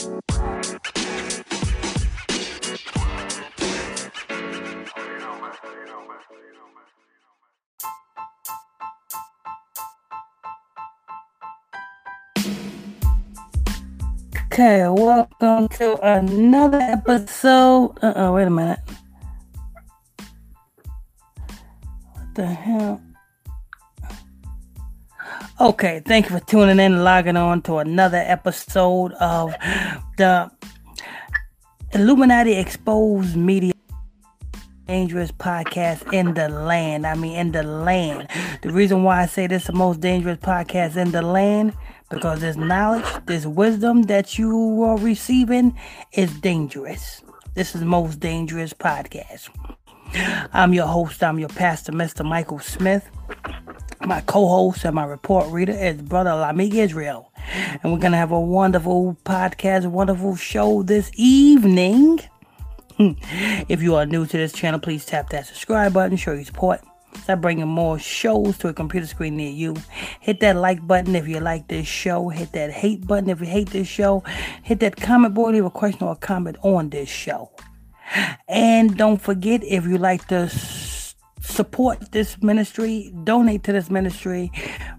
Okay, welcome to another episode. Uh oh, wait a minute. What the hell? Okay, thank you for tuning in logging on to another episode of the Illuminati Exposed Media dangerous podcast in the land. I mean, in the land. The reason why I say this is the most dangerous podcast in the land because this knowledge, this wisdom that you are receiving is dangerous. This is the most dangerous podcast. I'm your host, I'm your pastor, Mr. Michael Smith. My co-host and my report reader is Brother Lamik Israel. And we're gonna have a wonderful podcast, wonderful show this evening. if you are new to this channel, please tap that subscribe button, show your support. Start bringing more shows to a computer screen near you. Hit that like button if you like this show. Hit that hate button if you hate this show. Hit that comment board, leave a question or a comment on this show. And don't forget if you like to support this ministry, donate to this ministry.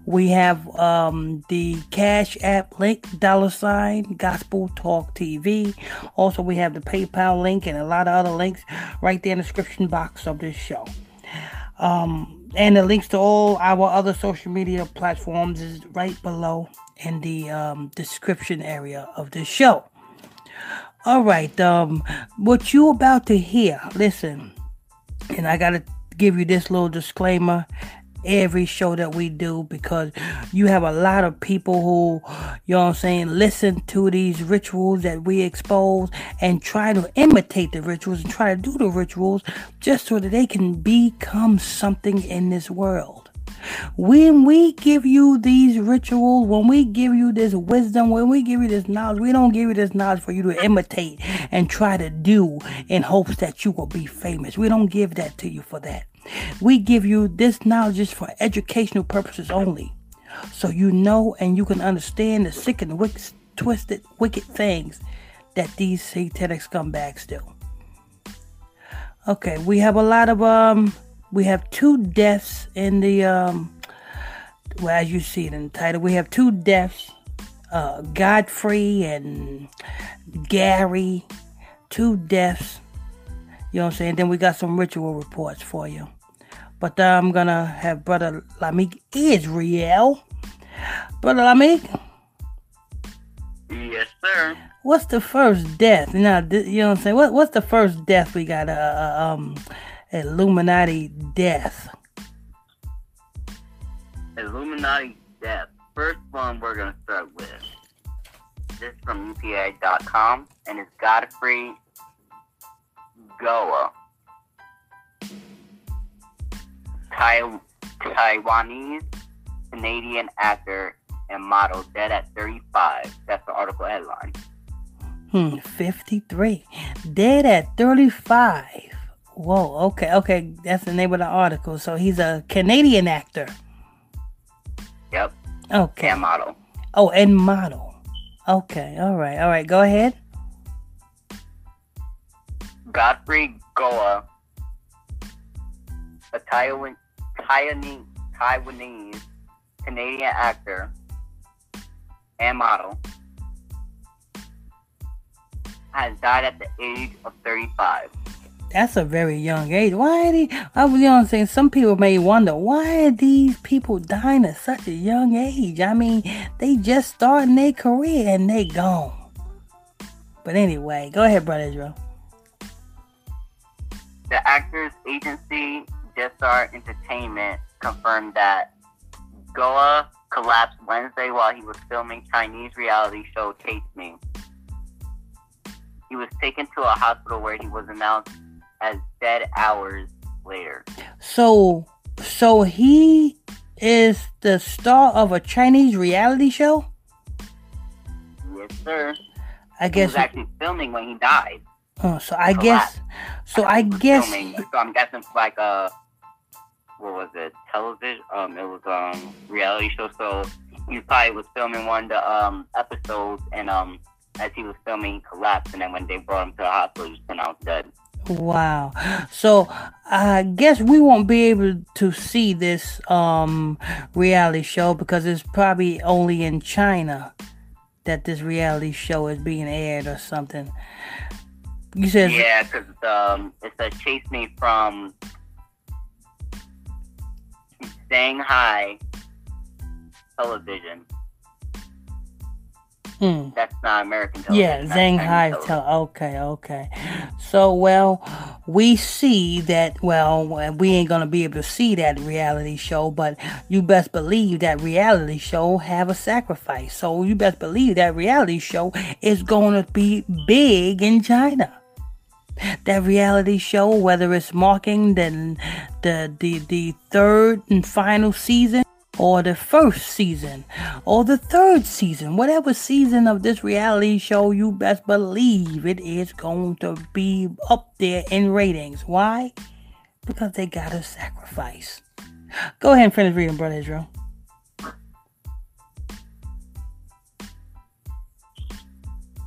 We have um, the Cash App link, dollar sign, Gospel Talk TV. Also, we have the PayPal link and a lot of other links right there in the description box of this show. Um, and the links to all our other social media platforms is right below in the um, description area of this show. All right, um, what you about to hear, listen, and I gotta give you this little disclaimer every show that we do because you have a lot of people who, you know what I'm saying, listen to these rituals that we expose and try to imitate the rituals and try to do the rituals just so that they can become something in this world. When we give you these rituals, when we give you this wisdom, when we give you this knowledge, we don't give you this knowledge for you to imitate and try to do in hopes that you will be famous. We don't give that to you for that. We give you this knowledge just for educational purposes only. So you know and you can understand the sick and wicked, twisted, wicked things that these satanic scumbags do. Okay, we have a lot of um we have two deaths in the um well as you see it in the title, we have two deaths. Uh Godfrey and Gary, two deaths you know what I'm saying? Then we got some ritual reports for you. But uh, I'm gonna have Brother Lamik Israel. Brother Lamik? Yes, sir. What's the first death? Now, you know what I'm saying? What, what's the first death we got? Uh, uh um, Illuminati death. Illuminati death. First one we're gonna start with. This from UPA.com and it's Godfrey Gao. Tai- Taiwanese Canadian actor and model dead at 35. That's the article headline. Hmm, 53. Dead at 35. Whoa, okay, okay. That's the name of the article. So he's a Canadian actor. Yep. Okay. And model. Oh, and model. Okay, all right, all right. Go ahead. Godfrey Gao, a Taiwan, Taiwanese, Taiwanese Canadian actor and model, has died at the age of 35. That's a very young age. Why are they? I was, you know I'm saying? Some people may wonder why are these people dying at such a young age? I mean, they just starting their career and they gone. But anyway, go ahead, brother Israel. The actors agency Jetstar Entertainment confirmed that Gao collapsed Wednesday while he was filming Chinese reality show Chase Me. He was taken to a hospital where he was announced as dead hours later. So, so he is the star of a Chinese reality show. Yes, sir. I He guess. was actually filming when he died. Oh, so I guess. So I He guess. filming. So I'm guessing like a what was it? Television? Um, it was um reality show. So he probably was filming one of the um episodes, and um as he was filming, he collapsed, and then when they brought him to the hospital, he was pronounced dead. Wow. So I guess we won't be able to see this um reality show because it's probably only in China that this reality show is being aired or something. You said Yeah, because um, it says chase me from Shanghai television. Hmm. That's not American Yeah, television. that's Shanghai. Chinese Tell. Okay, okay. So, well, we see that. Well, we ain't gonna be able to see that reality show, but you best believe that reality show have a sacrifice. So you best believe that reality show is gonna be big in China. That reality show, whether it's marking the the the, the third and final season or the first season or the third season, whatever season of this reality show, you best believe it is going to be up there in ratings. Why? Because they got to sacrifice. Go ahead and finish reading, Brother Israel.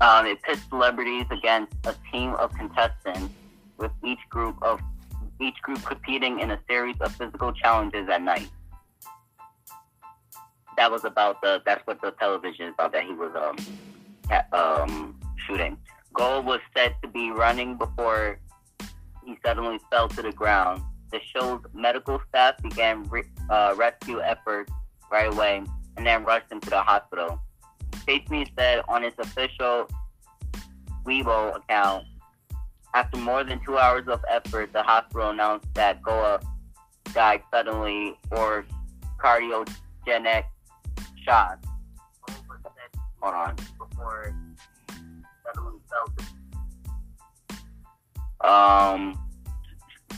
Um, it pits celebrities against a team of contestants, with each group of each group competing in a series of physical challenges at night. That was about the. That's what the television is about that he was um um shooting. Goal was said to be running before he suddenly fell to the ground. The show's medical staff began re- uh, rescue efforts right away and then rushed him to the hospital. Chase said on his official Weibo account, after more than two hours of effort, the hospital announced that Gao died suddenly or cardiogenic shock. Hold on. Um,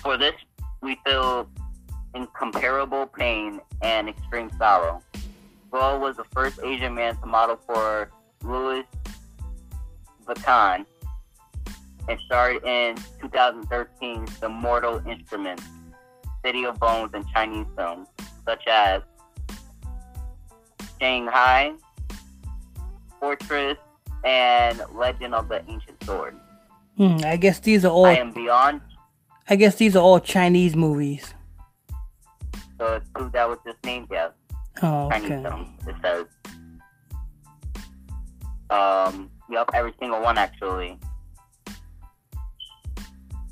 for this, we feel incomparable pain and extreme sorrow. Gao was the first Asian man to model for Louis Vuitton and starred in 2013's The Mortal Instruments, City of Bones, and Chinese films such as Shanghai, Fortress, and Legend of the Ancient Sword. Hmm, I guess these are all. I Am Beyond, I guess these are all Chinese movies. so it's proved that was just named, yes. Oh, Chinese okay. films. It says, um, yep, every single one actually.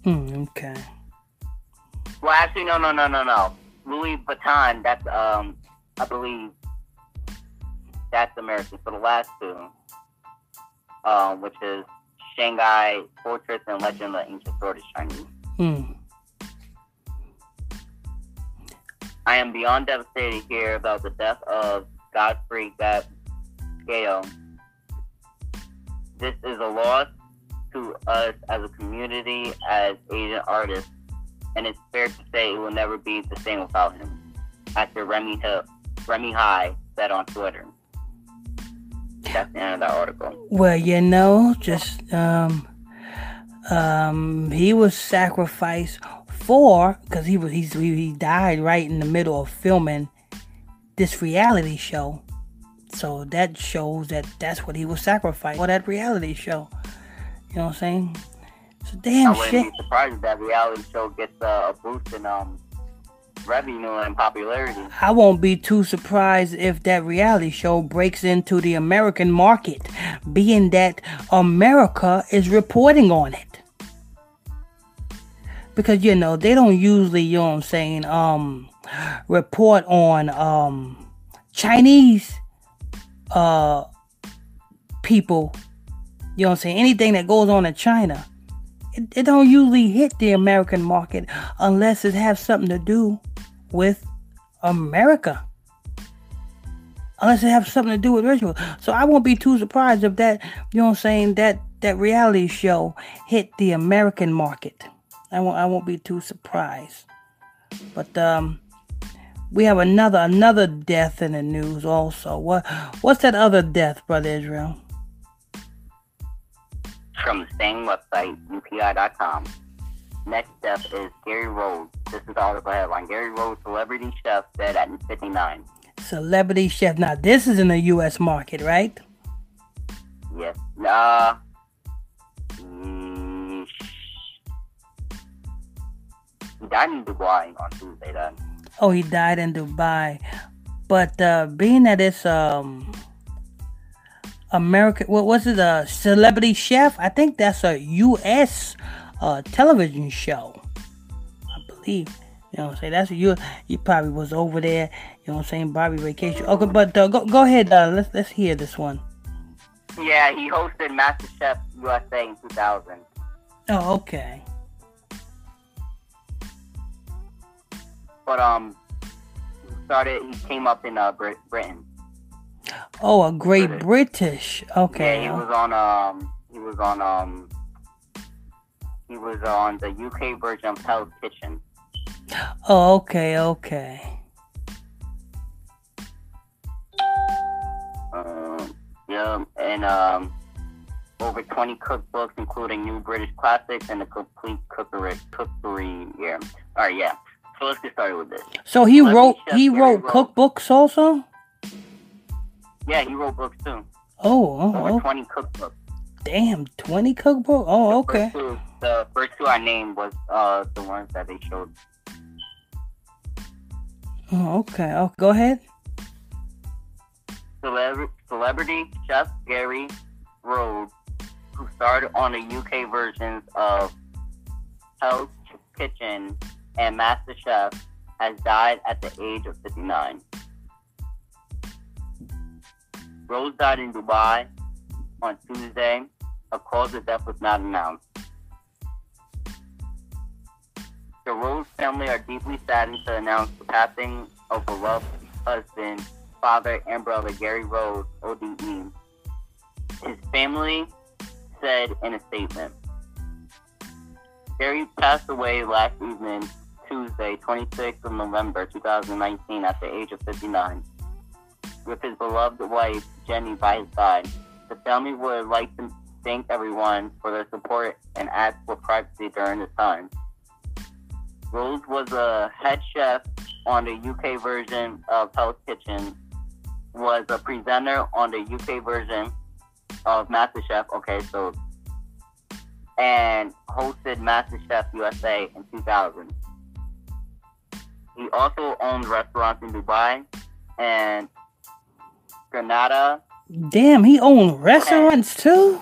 Hmm, okay. Well, actually, no, no, no, no, no. Louis Vuitton. That's um, I believe that's American. For the last two, um, which is Shanghai Fortress and Legend of the Ancient Sword is Chinese. Hmm. I am beyond devastated here about the death of Godfrey Gap Gale. This is a loss to us as a community, as Asian artists, and it's fair to say it will never be the same without him. After Remy Hill, Remy High said on Twitter. That's the end of that article. Well, you know, just um, um, he was sacrificed for because he was he's, he he died right in the middle of filming this reality show. So that shows that that's what he was sacrificed for that reality show. You know what I'm saying? It's a I damn wouldn't shit. be surprised if that reality show gets uh, a boost in um, revenue and popularity. I won't be too surprised if that reality show breaks into the American market, being that America is reporting on it. Because you know, they don't usually, you know what I'm saying, um report on um Chinese uh people. You know what I'm saying? Anything that goes on in China. It, it don't usually hit the American market unless it has something to do with America. Unless it has something to do with ritual. So I won't be too surprised if that, you know what I'm saying, that that reality show hit the American market. I won't I won't be too surprised. But um we have another another death in the news also. What what's that other death, brother Israel? From the same website, UPI.com. Next up is Gary Rhodes. This is all the headline. Gary Rhodes, celebrity chef, dead at 59. Celebrity chef. Now this is in the US market, right? Yes. Uh, mm, he died in Dubai on Tuesday. Then. Oh, he died in Dubai. But uh, being that it's um American, what was it? A Celebrity Chef? I think that's a U.S. Uh, television show. I believe. You know what I'm saying? That's you. You probably was over there. You know what I'm saying? Bobby vacation. Okay, but uh, go go ahead. Uh, let's let's hear this one. Yeah, he hosted MasterChef USA in 2000. Oh, okay. But um, he started. He came up in uh Brit- Britain. Oh, a Great British. Okay. Yeah, he was on um. He was on um. He was on the UK version of Hell's Kitchen. Oh, okay, okay. Um, yeah, and um, over 20 cookbooks, including new British classics and a complete cookery cookery. Yeah. All right, yeah. So let's get started with this. So he Let wrote he very wrote cookbooks also. Yeah, he wrote books too. Oh, oh, oh 20 cookbooks. damn, twenty cookbooks. Oh, The okay. first two- the first two I named was uh the ones that they showed. Oh, okay. Oh, go ahead. Celebr- celebrity chef Gary Rhodes, who starred on the UK versions of Hell's Kitchen and MasterChef, has died at the age of 59. Rhodes died in Dubai on Tuesday. A cause of death was not announced. The Rhodes family are deeply saddened to announce the passing of beloved husband, father, and brother Gary Rhodes, OBE. His family said in a statement. Gary passed away last evening, Tuesday, 26th of November 2019, at the age of 59, with his beloved wife, Jenny, by his side. The family would like to thank everyone for their support and ask for privacy during this time. Rhodes was a head chef on the UK version of Hell's Kitchen, was a presenter on the UK version of MasterChef. Okay, so and hosted MasterChef USA in 2000. He also owned restaurants in Dubai and Granada. Damn, he owned restaurants too.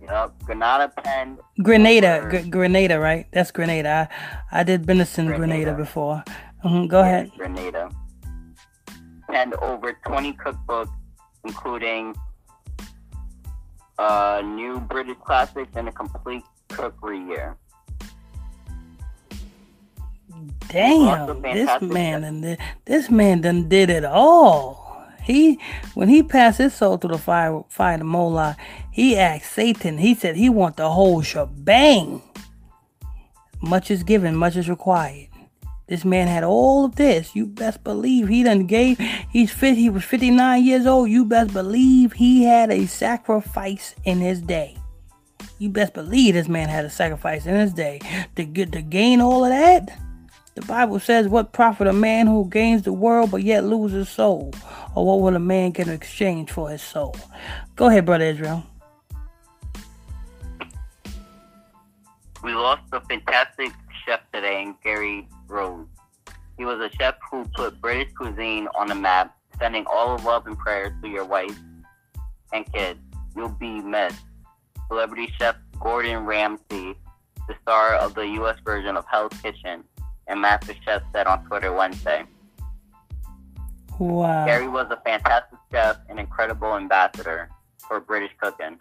Yep, Granada Penn. Grenada, Grenada, right? That's Grenada. I, I did business in Grenada, Grenada. before. Mhm, go ahead. Grenada. And over 20 cookbooks, including uh, new British classics and a complete cookery year. Damn, this man and thi- this man done did it all. He when he passed his soul through the fire fire to Mola, he asked Satan. He said he want the whole shebang. Much is given, much is required. This man had all of this. You best believe he done gave. He's fit. He was 59 years old. You best believe he had a sacrifice in his day. You best believe this man had a sacrifice in his day to get to gain all of that. The Bible says, "What profit a man who gains the world but yet loses soul, or what will a man get in exchange for his soul?" Go ahead, brother Israel. We lost a fantastic chef today in Gary Rhodes. He was a chef who put British cuisine on the map, sending all of love and prayers to your wife and kids. You'll be missed. Celebrity chef Gordon Ramsay, the star of the U.S. version of Hell's Kitchen, and Master Chef said on Twitter Wednesday. Wow. Gary was a fantastic chef and incredible ambassador for British cooking.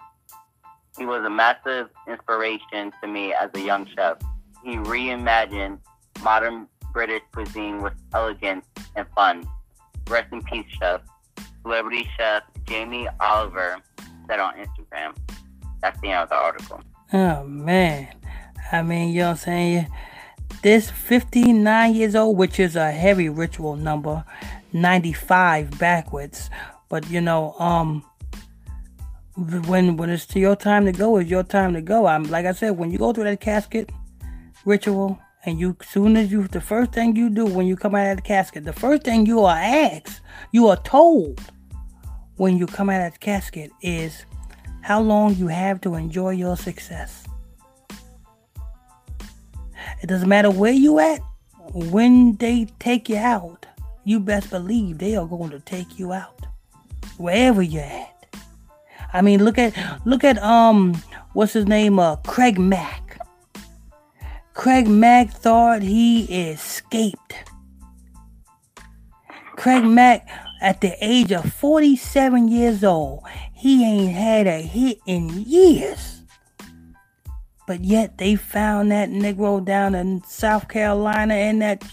He was a massive inspiration to me as a young chef. He reimagined modern British cuisine with elegance and fun. Rest in peace, chef. Celebrity chef Jamie Oliver said on Instagram. That's the end of the article. Oh man. I mean, you know what I'm saying? This 59 years old, which is a heavy ritual number, 95 backwards. But you know, um when when it's to your time to go, it's your time to go. I'm like I said, when you go through that casket ritual and you soon as you the first thing you do when you come out of the casket, the first thing you are asked, you are told when you come out of the casket is how long you have to enjoy your success. It doesn't matter where you at, when they take you out, you best believe they are going to take you out. Wherever you're at. I mean look at look at um what's his name? Uh Craig Mack. Craig Mack thought he escaped. Craig Mack at the age of 47 years old, he ain't had a hit in years. But yet they found that Negro down in South Carolina in that,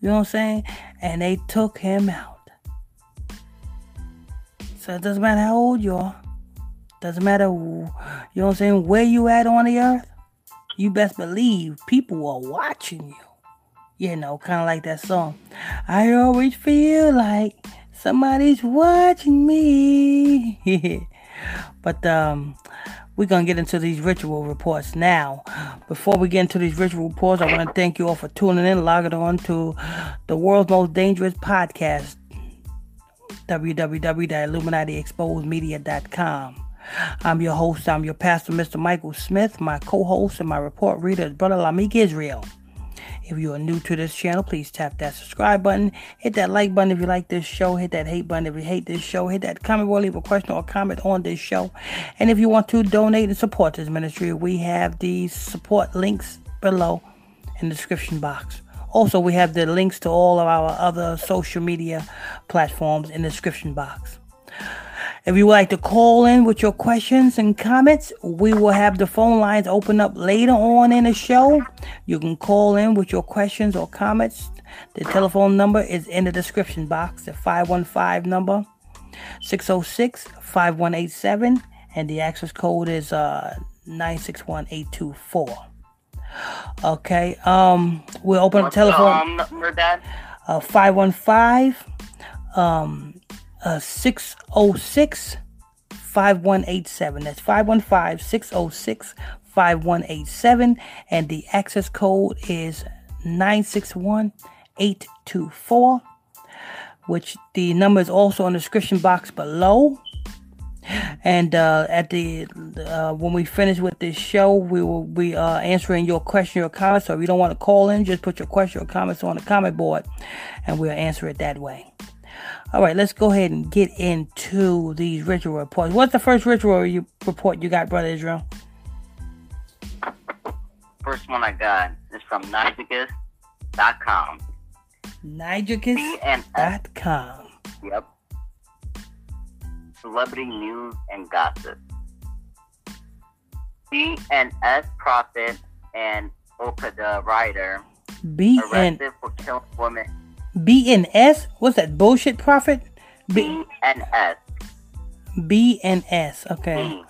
you know what I'm saying? And they took him out. So it doesn't matter how old you are. Doesn't matter, you know what I'm saying, where you at on the earth. You best believe people are watching you. You know, kind of like that song. I always feel like somebody's watching me. but um we're going to get into these ritual reports now. Before we get into these ritual reports, I want to thank you all for tuning in, logging on to the world's most dangerous podcast, www.illuminatiexposedmedia.com. I'm your host, I'm your pastor, Mr. Michael Smith. My co host and my report reader is Brother Lamik Israel. If you are new to this channel, please tap that subscribe button. Hit that like button if you like this show. Hit that hate button if you hate this show. Hit that comment or leave a question or comment on this show. And if you want to donate and support this ministry, we have the support links below in the description box. Also, we have the links to all of our other social media platforms in the description box. If you would like to call in with your questions and comments, we will have the phone lines open up later on in the show. You can call in with your questions or comments. The telephone number is in the description box, the 515 number 606 5187, and the access code is uh 961824. Okay, um, we'll open up the telephone. Um, number, Dad? Uh, 515 um 606 5187. That's 515 606 5187. And the access code is 961 824, which the number is also in the description box below. And uh, at the uh, when we finish with this show, we will be uh, answering your question or comments. So if you don't want to call in, just put your question or comments on the comment board, and we'll answer it that way. All right, let's go ahead and get into these ritual reports. What's the first ritual you, report you got, Brother Israel? First one I got is from Nijicus.com. Nijicus.com. Yep. Celebrity news and gossip. BNS prophet and Okada rider BN arrested for killing woman BNS? What's that bullshit prophet? B and S. BNS. Okay.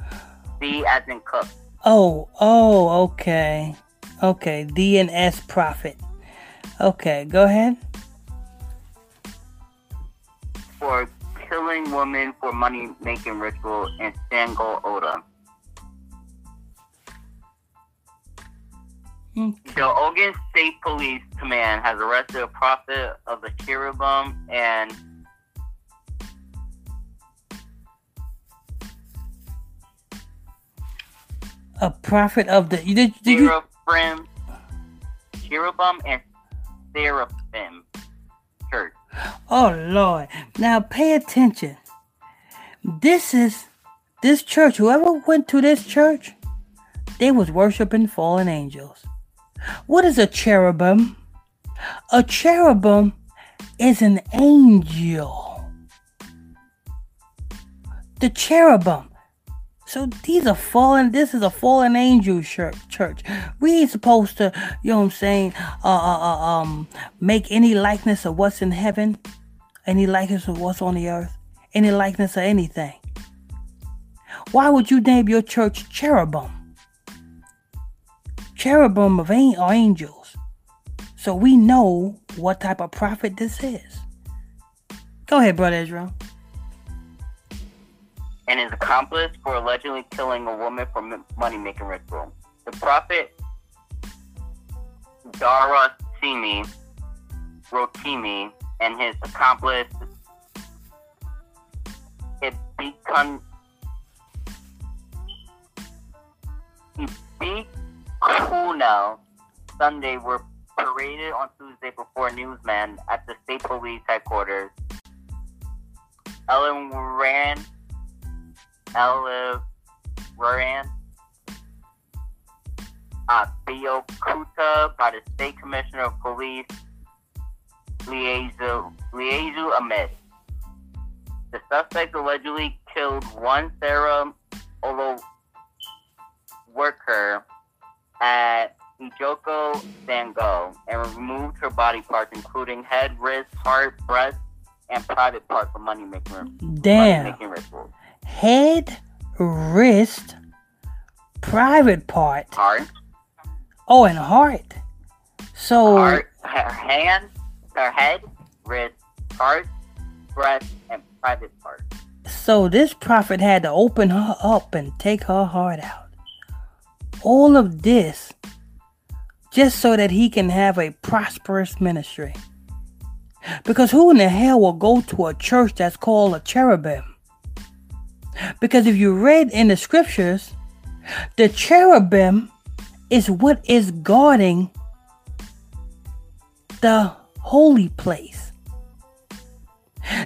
B. B as in cook. Oh, oh, okay. Okay, DNS profit. Okay, go ahead. For killing women for money making ritual in Sango Ota. The Ogun State Police Command has arrested a prophet of the cherubim and A prophet of the. Did, did you? cherubim and seraphim church. Oh Lord! Now pay attention. This is this church. Whoever went to this church, they was worshiping fallen angels. What is a cherubim? A cherubim is an angel. The cherubim. So these are fallen. This is a fallen angel church. We ain't supposed to, you know what I'm saying? Uh, uh, uh, um, make any likeness of what's in heaven, any likeness of what's on the earth, any likeness of anything. Why would you name your church cherubim? Cherubim of are angels. So we know what type of prophet this is. Go ahead, Brother Israel. and his accomplice for allegedly killing a woman for money making ritual. The prophet Dara Simi Rotimi and his accomplice Ibikun Big Kuno Sunday were paraded on Tuesday before newsmen at the state police headquarters. Ellen Rand, Ellen Rand, uh, Theo by the State Commissioner of Police, Liezu, Liezu Ahmed. The suspect allegedly killed one Sarah Olo worker at Ijoko Sango and removed her body parts, including head, wrist, heart, breast, and private parts for money making Damn. money-making rituals. Head, wrist, private part. Heart, Oh, and heart. So heart, her hand, her head, wrist, heart, breast, and private parts. So this prophet had to open her up and take her heart out. All of this just so that he can have a prosperous ministry. Because who in the hell will go to a church that's called a cherubim? Because if you read in the scriptures, the cherubim is what is guarding the holy place.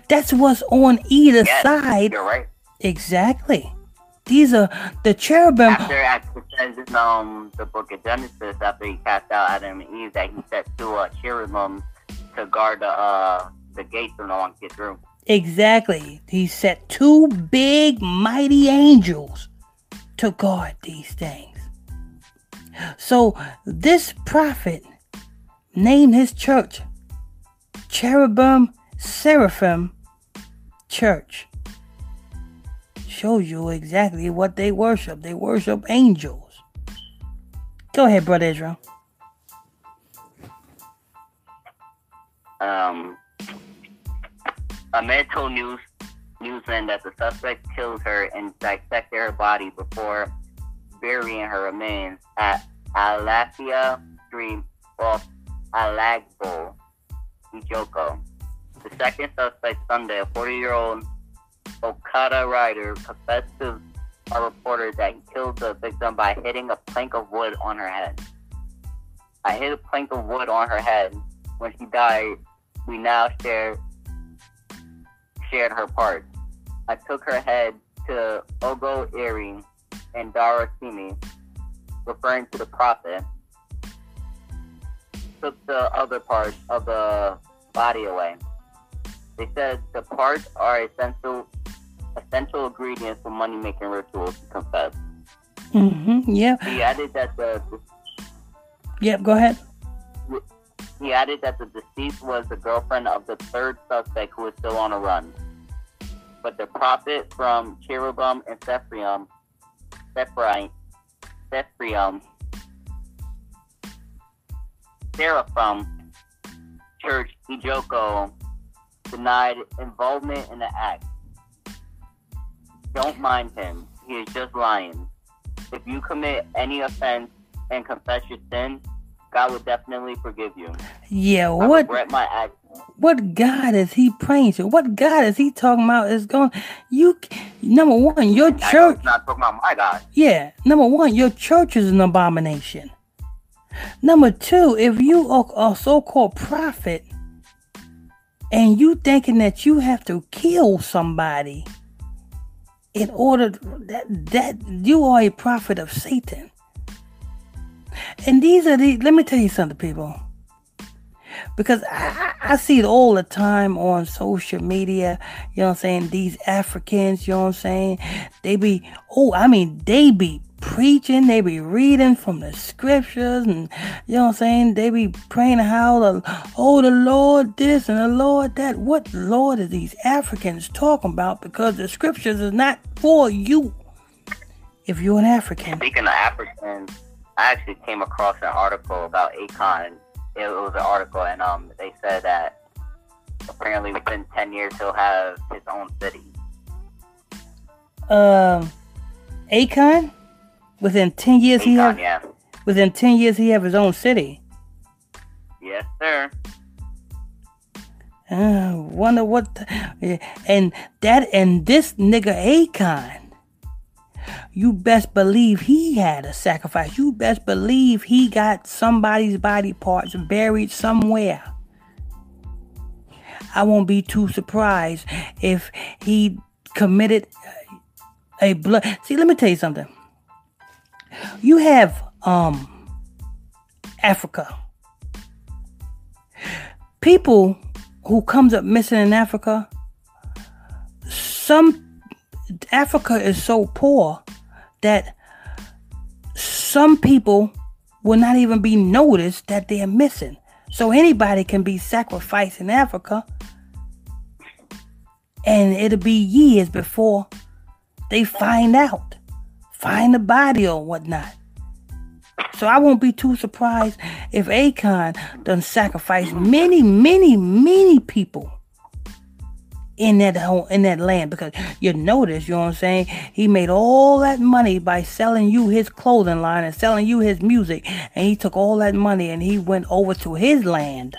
That's what's on either Yes, side You're right. Exactly. These are the cherubim. After, it says in um, the book of Genesis, after he cast out Adam and Eve, that he set two uh, cherubim to guard the uh, the gates so no one can get through. Exactly. He set two big, mighty angels to guard these things. So this prophet named his church Cherubim Seraphim Church. Shows you exactly what they worship. They worship angels. Go ahead, Brother Israel. Um, Ahmed told news newsmen that the suspect killed her and dissected her body before burying her remains at Alafia Street off Alagbo, Ijoko. The second suspect Sunday, a 40-year-old Okada rider, confessed to a reporter that he killed the victim by hitting a plank of wood on her head. I hit a plank of wood on her head. When she died, we now share shared her parts. I took her head to Ogo Eri and Dara Simi, referring to the prophet. Took the other parts of the body away. They said the parts are essential essential ingredients for money making rituals to confess. Mm-hmm. Yep. He added that the Yep. Go ahead. he added that the deceased was the girlfriend of the third suspect who was still on a run. But the prophet from Cherubim and Sephrium, Sephri, Sephrium, Seraphim Church, Ijoko, denied involvement in the act. Don't mind him. He is just lying. If you commit any offense and confess your sin, God will definitely forgive you. Yeah. I What? regret my actions. What God is he praying to? What God is he talking about? Is going you number one, your I church. not talking about my God. Yeah, number one, your church is an abomination. Number two, if you are a so-called prophet and you thinking that you have to kill somebody in order that that you are a prophet of Satan. And these are the let me tell you something, people. Because I, I see it all the time on social media. You know what I'm saying? These Africans, you know what I'm saying? They be, oh, I mean, they be preaching, they be reading from the scriptures, and you know what I'm saying? They be praying how the, oh, the Lord this and the Lord that. What Lord are these Africans talking about? Because the scriptures is not for you if you're an African. Speaking of Africans, I actually came across an article about Akon. It was an article, and um, they said that apparently within 10 years he'll have his own city. Um, Akon, within 10 years, he have, yeah. within 10 years, he have his own city. Yes, sir. Uh, wonder what, the- and that and this nigga Akon you best believe he had a sacrifice. You best believe he got somebody's body parts buried somewhere. I won't be too surprised if he committed a blood. See, let me tell you something. You have um Africa. People who comes up missing in Africa, some Africa is so poor that some people will not even be noticed that they're missing. So anybody can be sacrificed in Africa and it'll be years before they find out, find the body or whatnot. So I won't be too surprised if Akon done sacrifice many, many, many people in that home in that land because you notice, you know what I'm saying? He made all that money by selling you his clothing line and selling you his music, and he took all that money and he went over to his land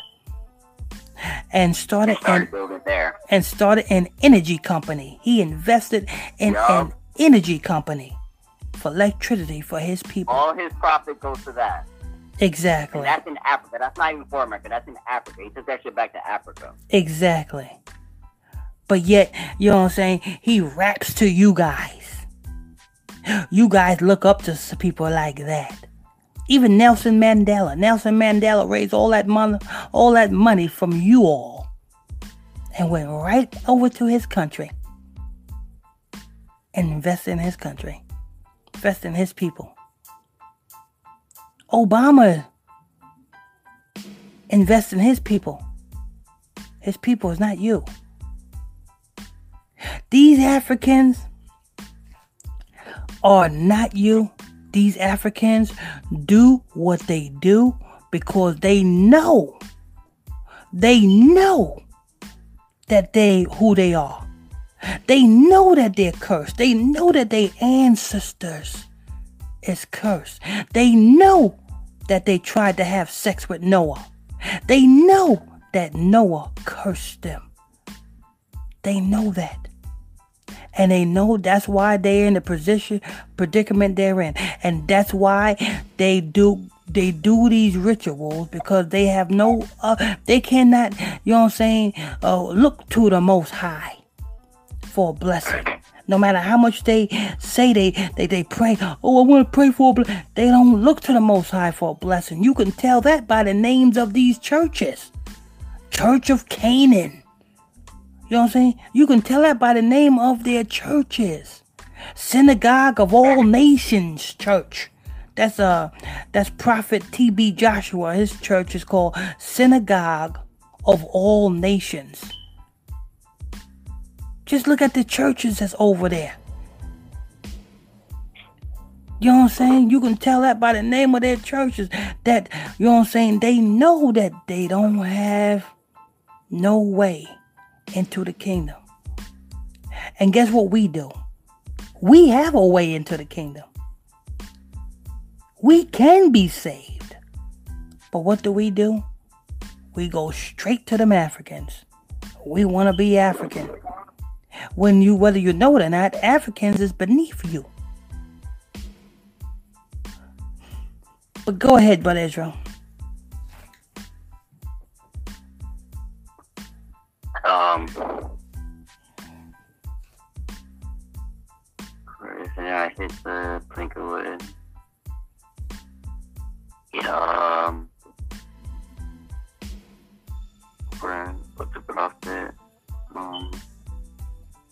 and started, started an, there. and started an energy company. He invested in yep. an energy company electricity for his people. All his profit goes to that. Exactly. And that's in Africa. That's not even for America. That's in Africa. He took that shit back to Africa. Exactly. But yet, you know what I'm saying? He raps to you guys. You guys look up to people like that. Even Nelson Mandela. Nelson Mandela raised all that money, all that money from you all, and went right over to his country and invested in his country, invest in his people. Obama invest in his people. His people is not you. These Africans are not you. These Africans do what they do because they know, they know that they who they are. They know that they're cursed. They know that their ancestors is cursed. They know that they tried to have sex with Noah. They know that Noah cursed them. They know that and they know that's why they're in the position predicament they're in and that's why they do they do these rituals because they have no uh, they cannot you know what i'm saying uh, look to the most high for a blessing no matter how much they say they they, they pray oh i want to pray for a blessing they don't look to the most high for a blessing you can tell that by the names of these churches church of canaan you know what I'm saying? You can tell that by the name of their churches. Synagogue of All Nations Church. That's uh that's Prophet TB Joshua. His church is called Synagogue of All Nations. Just look at the churches that's over there. You know what I'm saying? You can tell that by the name of their churches that, you know what I'm saying, they know that they don't have no way into the kingdom. And guess what we do? We have a way into the kingdom. We can be saved. But what do we do? We go straight to them Africans. We want to be African. When you, whether you know it or not, Africans is beneath you. But go ahead, Brother Israel. Um, and I hit the Plinkwood. Yeah, um, friend, what's the? Um,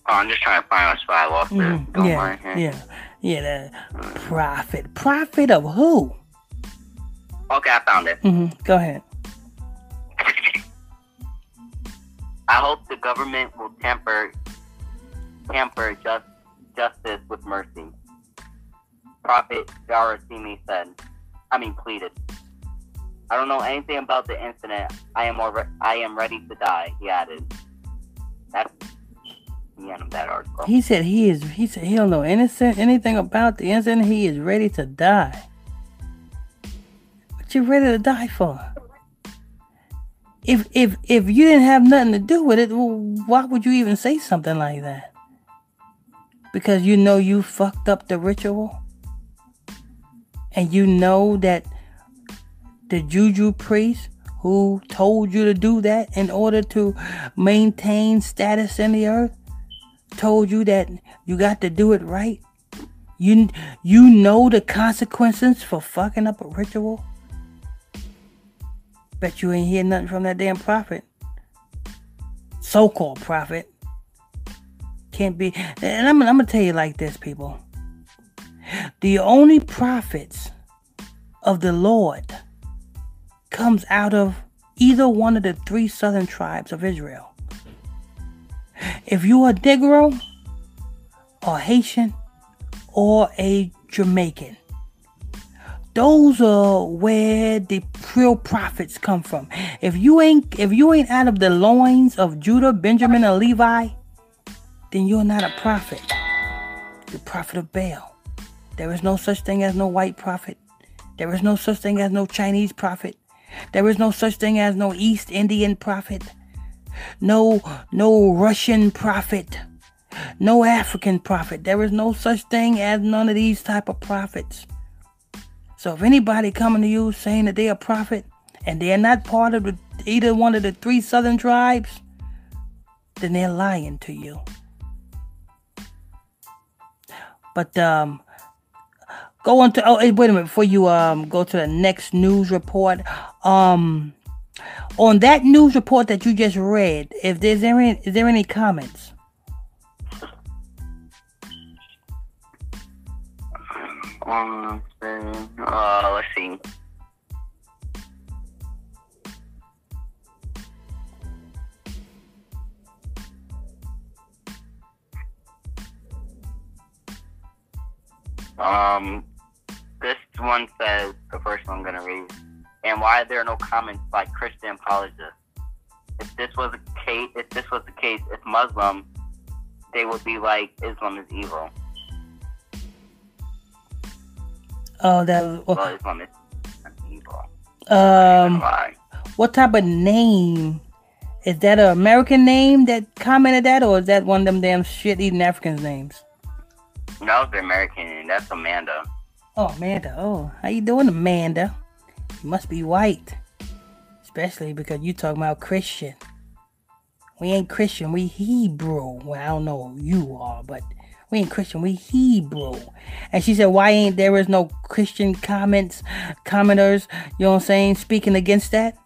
oh, I'm just trying to find a spot I lost mm, it. Don't yeah, yeah, yeah. The mm. profit, profit of who? Okay, I found it. Mm-hmm. Go ahead. I hope the government will temper temper just, justice with mercy. Prophet Jarasimi said, I mean pleaded. I don't know anything about the incident. I am alre- I am ready to die, he added. That's of that article. He said he is he said he don't know anything anything about the incident. He is ready to die. What you ready to die for? if if if you didn't have nothing to do with it, well, why would you even say something like that? because you know you fucked up the ritual? And you know that the juju priest who told you to do that in order to maintain status in the earth told you that you got to do it right? You you know the consequences for fucking up a ritual? Bet you ain't hear nothing from that damn prophet. So-called prophet. Can't be and I'm, I'm gonna tell you like this, people. The only prophets of the Lord comes out of either one of the three southern tribes of Israel. If you are Negro or Haitian or a Jamaican, those are where the real prophets come from. If you ain't if you ain't out of the loins of Judah, Benjamin, or Levi, then you're not a prophet. You're prophet of Baal. There is no such thing as no white prophet. There is no such thing as no Chinese prophet. There is no such thing as no East Indian prophet. No no Russian prophet. No African prophet. There is no such thing as none of these type of prophets. So if anybody coming to you saying that they're a prophet and they're not part of the, either one of the three southern tribes, then they're lying to you. But um, go on to oh wait a minute before you um go to the next news report. Um, on that news report that you just read, if there's any is there any comments? Um, uh, let's see. Um, this one says the first one I'm gonna read. And why are there no comments by Christian apologists? If this was a case, if this was the case, if Muslim, they would be like Islam is evil. Oh, that. Well, Islam is evil. Um, Why? what type of name? Is that an American name that commented that, or is that one of them damn shit eating Africans names? No, the American. That's Amanda. Oh, Amanda. Oh, how you doing, Amanda? Must be white, especially because you talking about Christian. We ain't Christian. We Hebrew. Well, I don't know who you are, but we ain't Christian. We Hebrew. And she said, "Why ain't there is no Christian comments, commenters? You know what I'm saying? Speaking against that."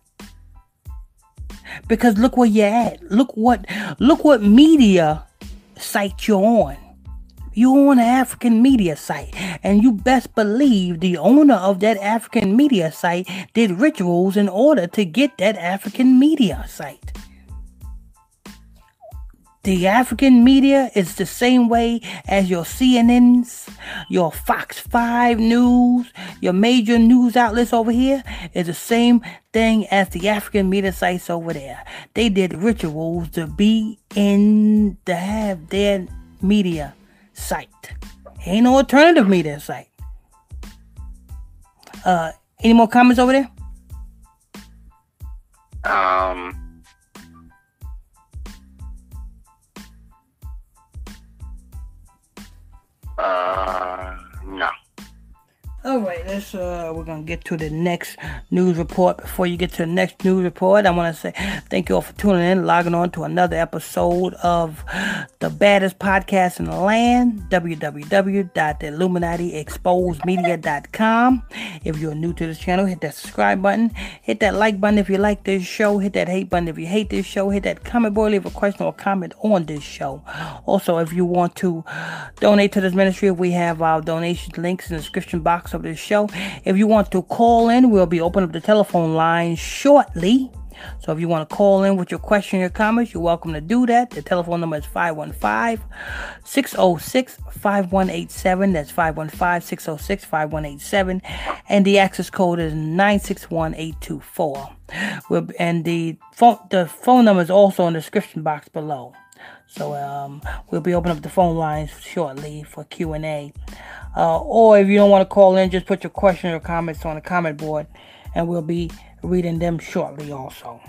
Because look where you're at. Look what look what media site you're on. You're on an African media site, and you best believe the owner of that African media site did rituals in order to get that African media site. The African media is the same way as your CNNs, your Fox 5 News, your major news outlets over here is the same thing as the African media sites over there. They did rituals to be in to have their media site. Ain't no alternative media site. Uh any more comments over there? Um. Uh, no. All right, let's uh we're gonna get to the next news report. Before you get to the next news report, I wanna say thank you all for tuning in, logging on to another episode of the baddest podcast in the land, www.illuminatiexposedmedia.com. If you're new to this channel, hit that subscribe button, hit that like button if you like this show, hit that hate button if you hate this show, hit that comment boy, leave a question or comment on this show. Also, if you want to donate to this ministry, we have our donation links in the description box of this show. If you want to call in, we'll be opening up the telephone line shortly. So if you want to call in with your question or comments, you're welcome to do that. The telephone number is 515-606-5187. That's 515-606-5187. And the access code is 961824. We'll, and the phone the phone number is also in the description box below. So um, we'll be opening up the phone lines shortly for Q and A. Uh, or if you don't want to call in, just put your questions or comments on the comment board, and we'll be reading them shortly. Also,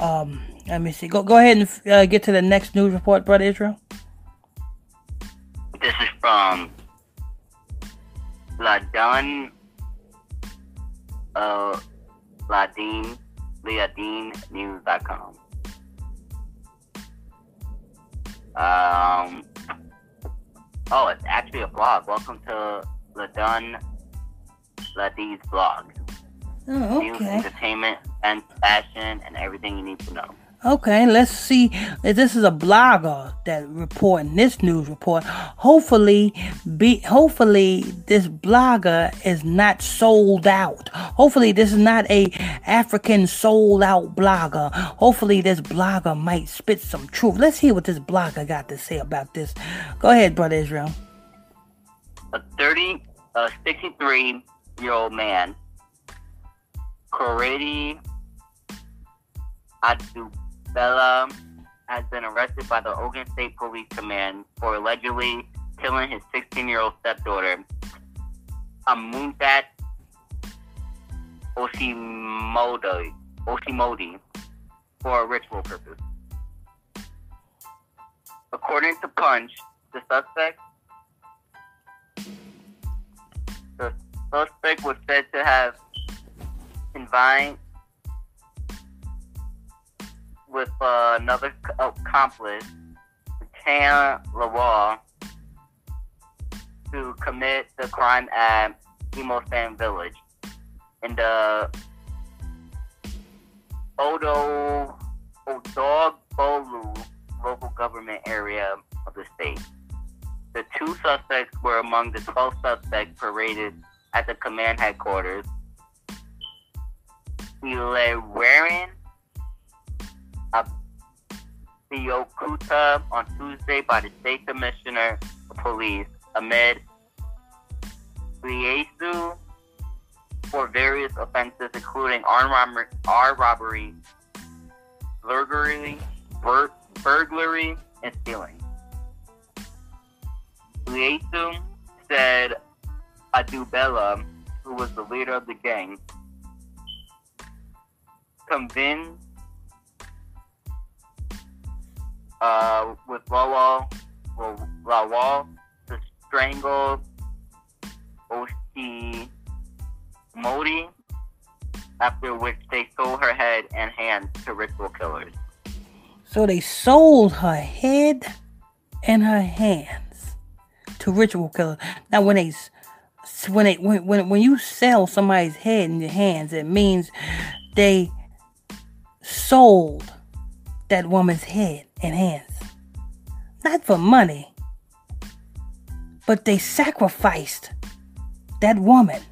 um, let me see. Go go ahead and uh, get to the next news report, brother Israel. This is from Ladun, uh, Ladine, LeadineNews.com. Um, oh, it's actually a blog. Welcome to Ladun Ladine's blog. Oh, News, entertainment, and fashion, and everything you need to know. Okay, let's see. This is a blogger that reporting this news report. Hopefully, be hopefully this blogger is not sold out. Hopefully, this is not a African sold out blogger. Hopefully, this blogger might spit some truth. Let's hear what this blogger got to say about this. Go ahead, brother Israel. A 30, a 63 year old man, Koredi Adubella, has been arrested by the Ogun State Police Command for allegedly killing his 16 year old stepdaughter, Amuntat Oshimodi, Oshimodi, for a ritual purpose. According to Punch, the suspect the suspect was said to have confined with uh, another accomplice, Tan Lawal, to commit the crime at Imosan Village in the Odo Odogbolu local government area of the state. The two suspects were among the 12 suspects paraded at the command headquarters. Ilewaren Abeokuta on Tuesday by the State Commissioner of Police, Ahmed Liesu, for various offenses including armed robbery, armed robbery burglary, bur- burglary, and stealing. Liesu said Adubella, who was the leader of the gang, convinced uh, with Lawal, Lawal Strangled, strangle Oshimodi, after which they sold her head and hands to ritual killers. So they sold her head and her hands to ritual killers. Now, when they when they when when, when you sell somebody's head and your hands, it means they sold that woman's head and hands, not for money, but they sacrificed that woman,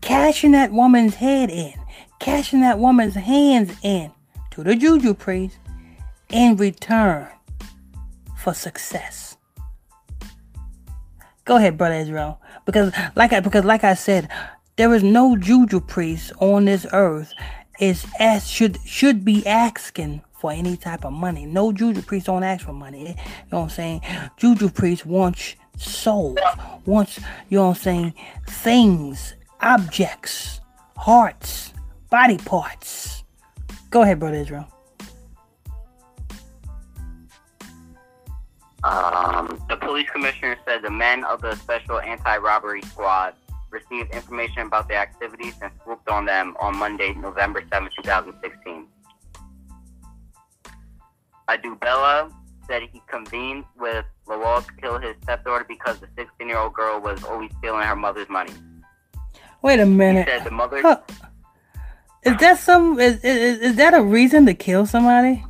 cashing that woman's head in, cashing that woman's hands in to the juju priest in return for success. Go ahead, brother Israel, because like I because like I said, there is no juju priest on this earth is as should should be asking for any type of money. No juju priest don't ask for money. You know what I'm saying? Juju priest wants souls, wants you know what I'm saying things, objects, hearts, body parts. Go ahead, brother Israel. Um, the police commissioner said the men of the special anti-robbery squad received information about their activities and swooped on them on Monday, November 7, 2016. Adubella said he convened with Lawal to kill his stepdaughter because the 16-year-old girl was always stealing her mother's money. Wait a He minute. said the mother. Huh. Is that some? Is, is is that a reason to kill somebody?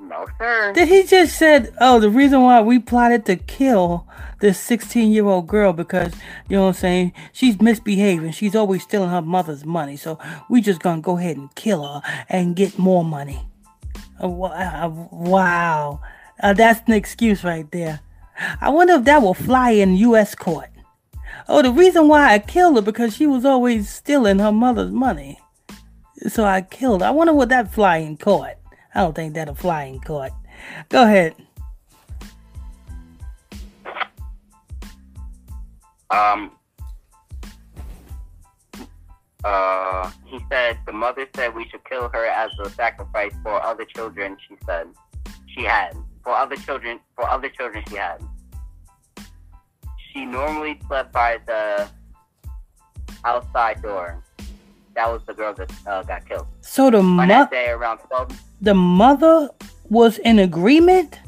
No, sir. Did he just said, "Oh, the reason why we plotted to kill this 16-year-old girl because you know what I'm saying she's misbehaving. She's always stealing her mother's money. So we just gonna go ahead and kill her and get more money." Wow, uh, that's an excuse right there. I wonder if that will fly in U.S. court. Oh, the reason why I killed her because she was always stealing her mother's money. So I killed her. I wonder what that fly in court. I don't think that'll fly in court. Go ahead. Um. Uh, he said the mother said we should kill her as a sacrifice for other children. She said she had for other children for other children she had. she normally slept by the outside door. That was the girl that uh, got killed. So the On mo- that day around 12. the mother was in agreement.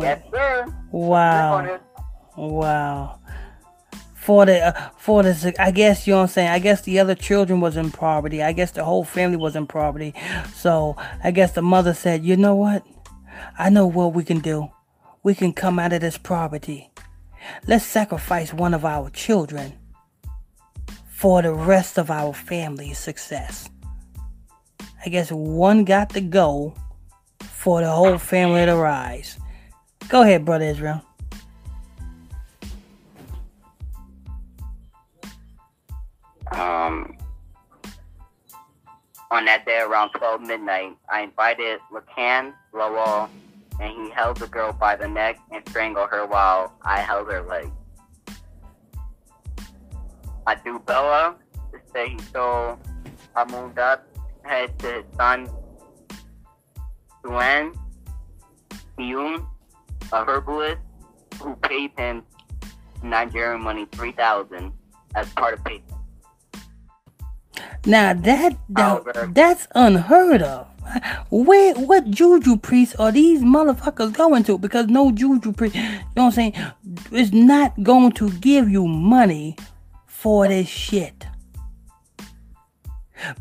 Yes, sir. Wow. Wow. For the uh, for the I guess you know what I'm saying. I guess the other children was in poverty. I guess the whole family was in poverty. So I guess the mother said, "You know what? I know what we can do. We can come out of this poverty. Let's sacrifice one of our children for the rest of our family's success." I guess one got to go for the whole family to rise. Go ahead, brother Israel. Um, on that day around 12 midnight, I invited Lacan Lowell, and he held the girl by the neck and strangled her while I held her leg. Adubella to say he stole Amundat head to his son Suen Hyun, a herbalist who paid him Nigerian money 3000 as part of payment. Now that, oh, that that's unheard of. Where what juju priests are these motherfuckers going to? Because no juju priest, you know what I'm saying, is not going to give you money for this shit.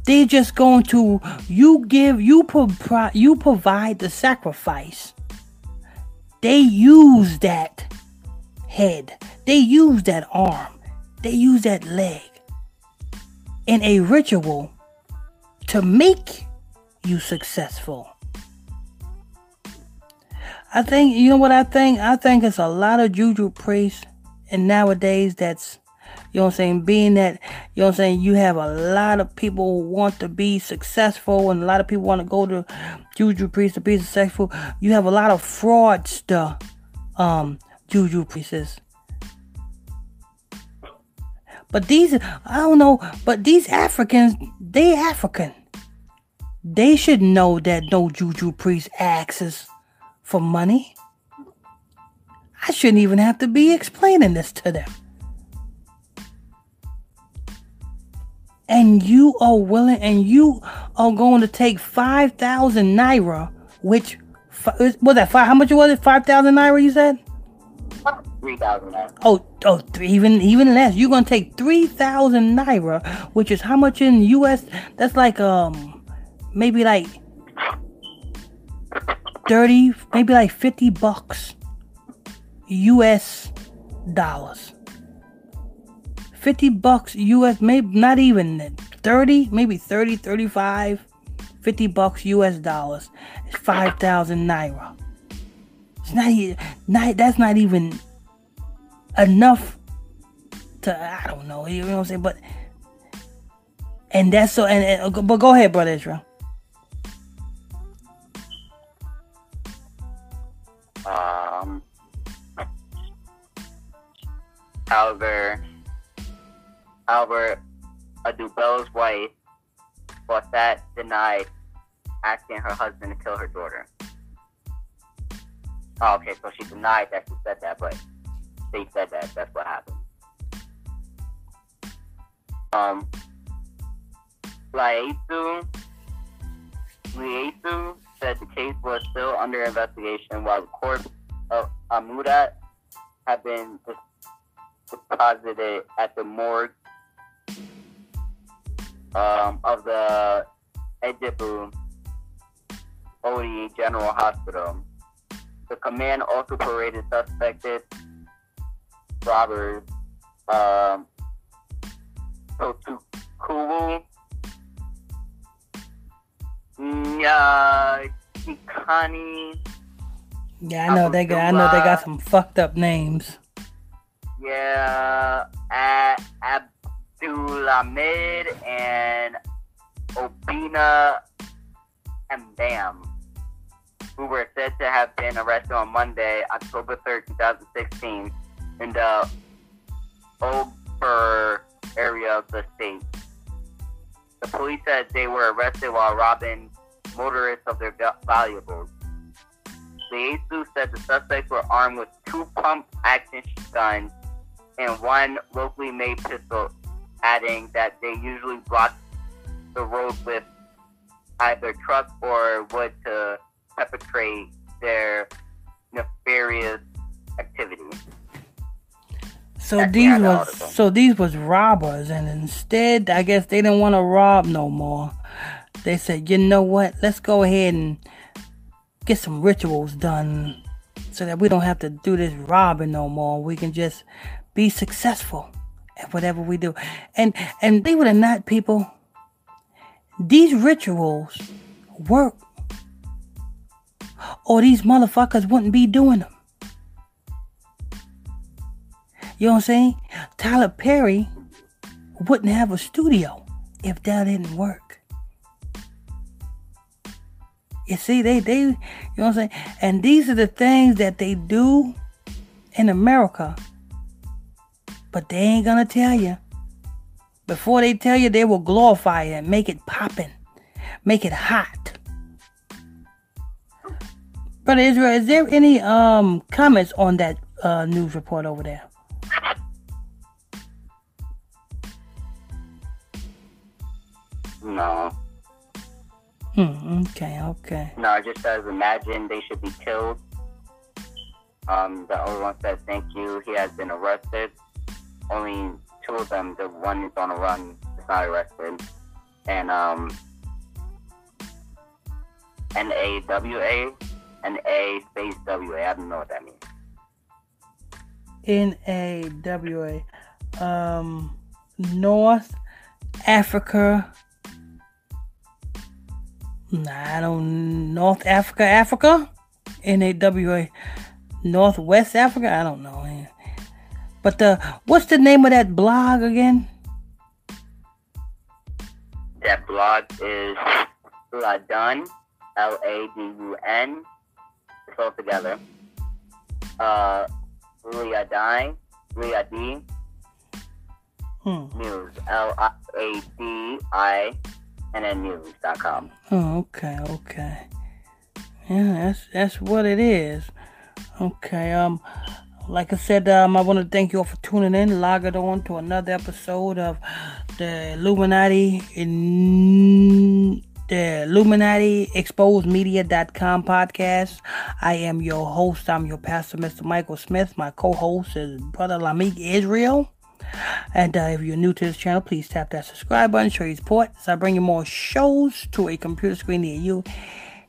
They're just going to you give you pro- you provide the sacrifice. They use that head. They use that arm. They use that leg in a ritual to make you successful. I think you know what I think. I think it's a lot of juju priests, and nowadays that's you know what I'm saying. Being that you know what I'm saying, you have a lot of people who want to be successful, and a lot of people want to go to juju priests to be successful. You have a lot of fraudster, um, juju priests. But these, I don't know, but these Africans, they African. They should know that no juju priest asks for money. I shouldn't even have to be explaining this to them. And you are willing, and you are going to take 5,000 naira, which, was that five? How much was it? 5,000 naira, you said? 3000 Oh, oh, even even less. You're gonna take three thousand naira, which is how much in U.S. That's like um, maybe like thirty, maybe like fifty bucks, U.S. dollars. Fifty bucks U.S. Maybe not even thirty, maybe 30, 35, 50 bucks U.S. dollars. It's five thousand naira. It's not. Not that's not even enough to I don't know, you know what I'm saying, but and that's so and, and but go ahead, brother Israel. Um, Albert however, Adubel's wife, Bossat denied asking her husband to kill her daughter. Oh, okay, so she denied that she said that, but they said that. That's what happened. Um, Laesu, Liesu said the case was still under investigation while the corpse of Amudat had been deposited at the morgue um, of the Ejibu Odi General Hospital. The command also paraded suspected robbers um, Totukulu Nyakani Yeah, I know they got I know they got some fucked up names. Yeah, A- Abdulhamid and Obina and Bam, who were said to have been arrested on Monday, October 3rd, 2016, in the Ober area of the state. The police said they were arrested while robbing motorists of their valuables. The ASU said the suspects were armed with two pump action guns, and one locally made pistol, adding that they usually block the road with either truck or wood to perpetrate their nefarious activity. So That's these was so these was robbers, and instead, I guess they didn't want to rob no more. They said, you know what? Let's go ahead and get some rituals done, so that we don't have to do this robbing no more. We can just be successful at whatever we do. And and they it or not, people, these rituals work, or these motherfuckers wouldn't be doing them. You know what I'm saying? Tyler Perry wouldn't have a studio if that didn't work. You see, they they you know what I'm saying? And these are the things that they do in America. But they ain't gonna tell you. Before they tell you, they will glorify it and make it poppin'. Make it hot. Brother Israel, is there any um comments on that uh, news report over there? No, Hmm, okay, okay. no, it just says imagine they should be killed. Um, the other one says thank you. He has been arrested. Only two of them. The one is on a run. Is not arrested. And um, N A W A and A space W A. I don't know what that means. N A W A. Um, North Africa. I don't. North Africa, Africa? N A W A. Northwest Africa? I don't know. But uh, what's the name of that blog again? That blog is Ladun, L A D U N. It's all together. Uh, Liadine, Liadi Hmm. News, L I A D I N N News.com. Oh, okay, okay. Yeah, that's that's what it is. Okay, um, like I said, um, I want to thank you all for tuning in, logging on to another episode of the Illuminati in the Illuminati Exposed Media.com podcast. I am your host. I'm your pastor, Mr. Michael Smith. My co-host is Brother Lamik Israel. And uh, if you're new to this channel, please tap that subscribe button, show your support as I bring you more shows to a computer screen near you.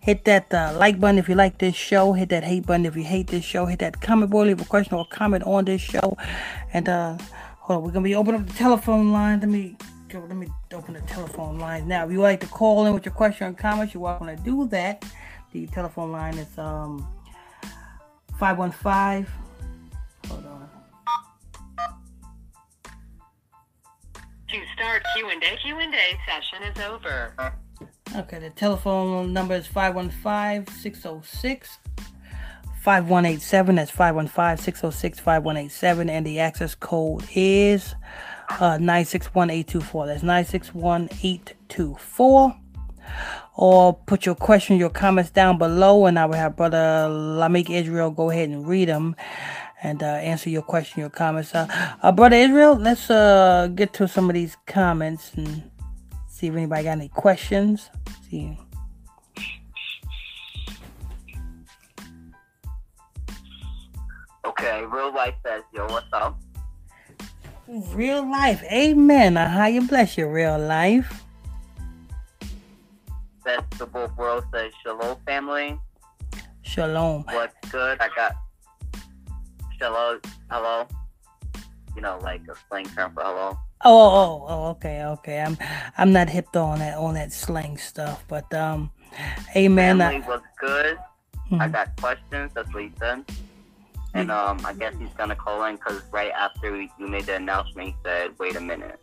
Hit that uh, like button if you like this show. Hit that hate button if you hate this show. Hit that comment board, leave a question or comment on this show. And uh, hold on, we're gonna be opening up the telephone line. Let me go. Let me open the telephone line now. If you like to call in with your question or comments, you're welcome to do that. The telephone line is um 515. Hold on. To start Q&A, Q&A session is over. Okay, the telephone number is 515 606 5187. That's 515 606 5187. And the access code is uh, 961824. That's 961824. Or put your questions, your comments down below, and I will have Brother Lamik Israel go ahead and read them and uh, answer your question, your comments. Uh, uh, Brother Israel, let's uh, get to some of these comments and see if anybody got any questions. See. Okay, real life says, yo, what's up? Real life, amen. Uh, how you bless your real life. Both worlds says, shalom family. Shalom. What's good? I got shalom, hello. You know, like a slang term for hello. Oh, oh, oh, oh, okay, okay. I'm, I'm not hip to on that, on that slang stuff, but um, amen. Family I, was good. I Mhm. got questions. That's what he said. And um, I guess he's gonna call in because right after you made the announcement, he said, "Wait a minute."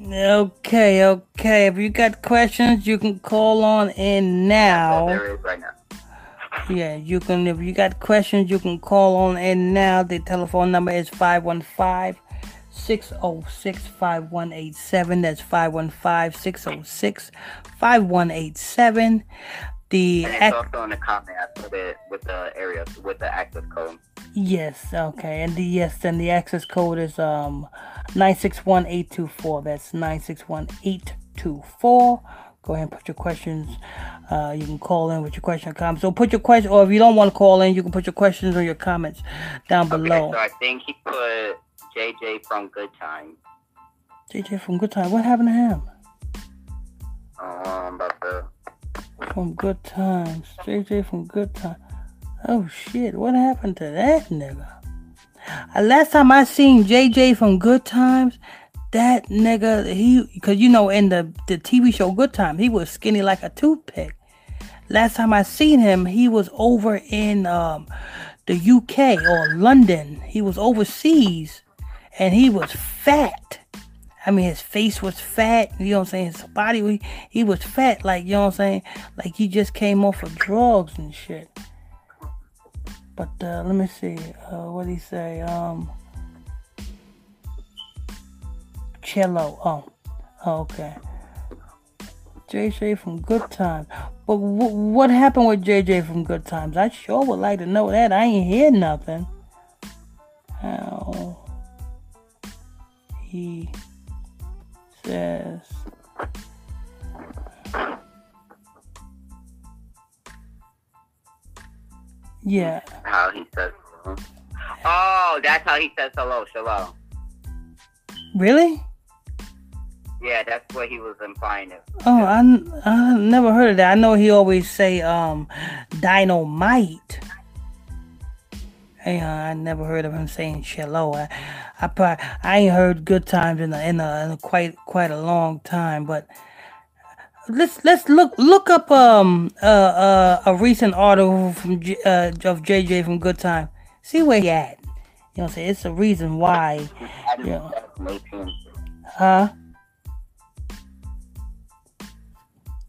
Okay, okay. If you got questions, you can call on in That's all now. there is right now. Yeah, you can. If you got questions, you can call on in now. The telephone number is 515 606 5187. That's 515 606 5187. The And it's also in the comment. Put it with the area with the access code. Yes, okay. And the yes, and the access code is um 961824. That's 961824. Go ahead and put your questions. Uh, you can call in with your question or comments. So put your question, or if you don't want to call in, you can put your questions or your comments down below. Okay, so I think he put JJ from Good Time. JJ from Good Time. What happened to him? Um, about the From Good Times. JJ from Good Time. Oh shit! What happened to that nigga? Uh, last time I seen JJ from Good Times, that nigga, he, cause you know in the the TV show Good Time, he was skinny like a toothpick. Last time I seen him, he was over in um, the UK or London. He was overseas, and he was fat. I mean, his face was fat. You know what I'm saying? His body, he, he was fat. Like you know what I'm saying? Like he just came off of drugs and shit. But uh, let me see. Uh, what he say? Um, cello. Oh, oh okay. JJ from Good Times. But w- what happened with JJ from Good Times? I sure would like to know that. I ain't hear nothing. How he says. Yeah. how he says. hello. Oh, that's how he says hello, shalom. Really? Yeah, that's what he was implying. It. Oh, I, I never heard of that. I know he always say um dynamite. Hey, uh, I never heard of him saying cello. I, I probably, I ain't heard good times in a, in a, in a quite quite a long time. But let's let's look look up um uh, uh a recent article from J, uh, of JJ from Good Time. See where he at. You know what I'm saying? It's a reason why. Yeah. 2018. Huh?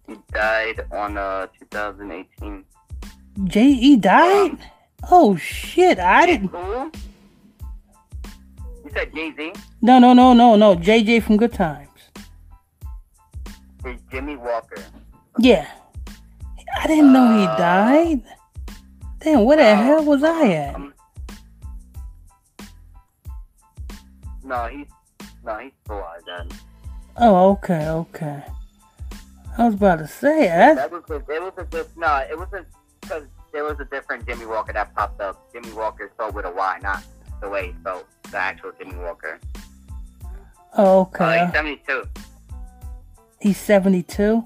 He died on uh 2018. J.E. died? Oh shit! I didn't. Who? You said Jay Z? No, no, no, no, no. JJ from Good Times. It's Jimmie Walker. Yeah. I didn't know he died. Damn, where the uh, hell was I at? Um, no, he's no, he's still alive. Then Oh, okay, okay. I was about to say that. that was a, it was a diff, no, it was a because there was a different Jimmy Walker that popped up. Jimmy Walker spelled with a Y, not the way he spelled the actual Jimmie Walker. Oh, Uh, okay. he's 72. He's 72.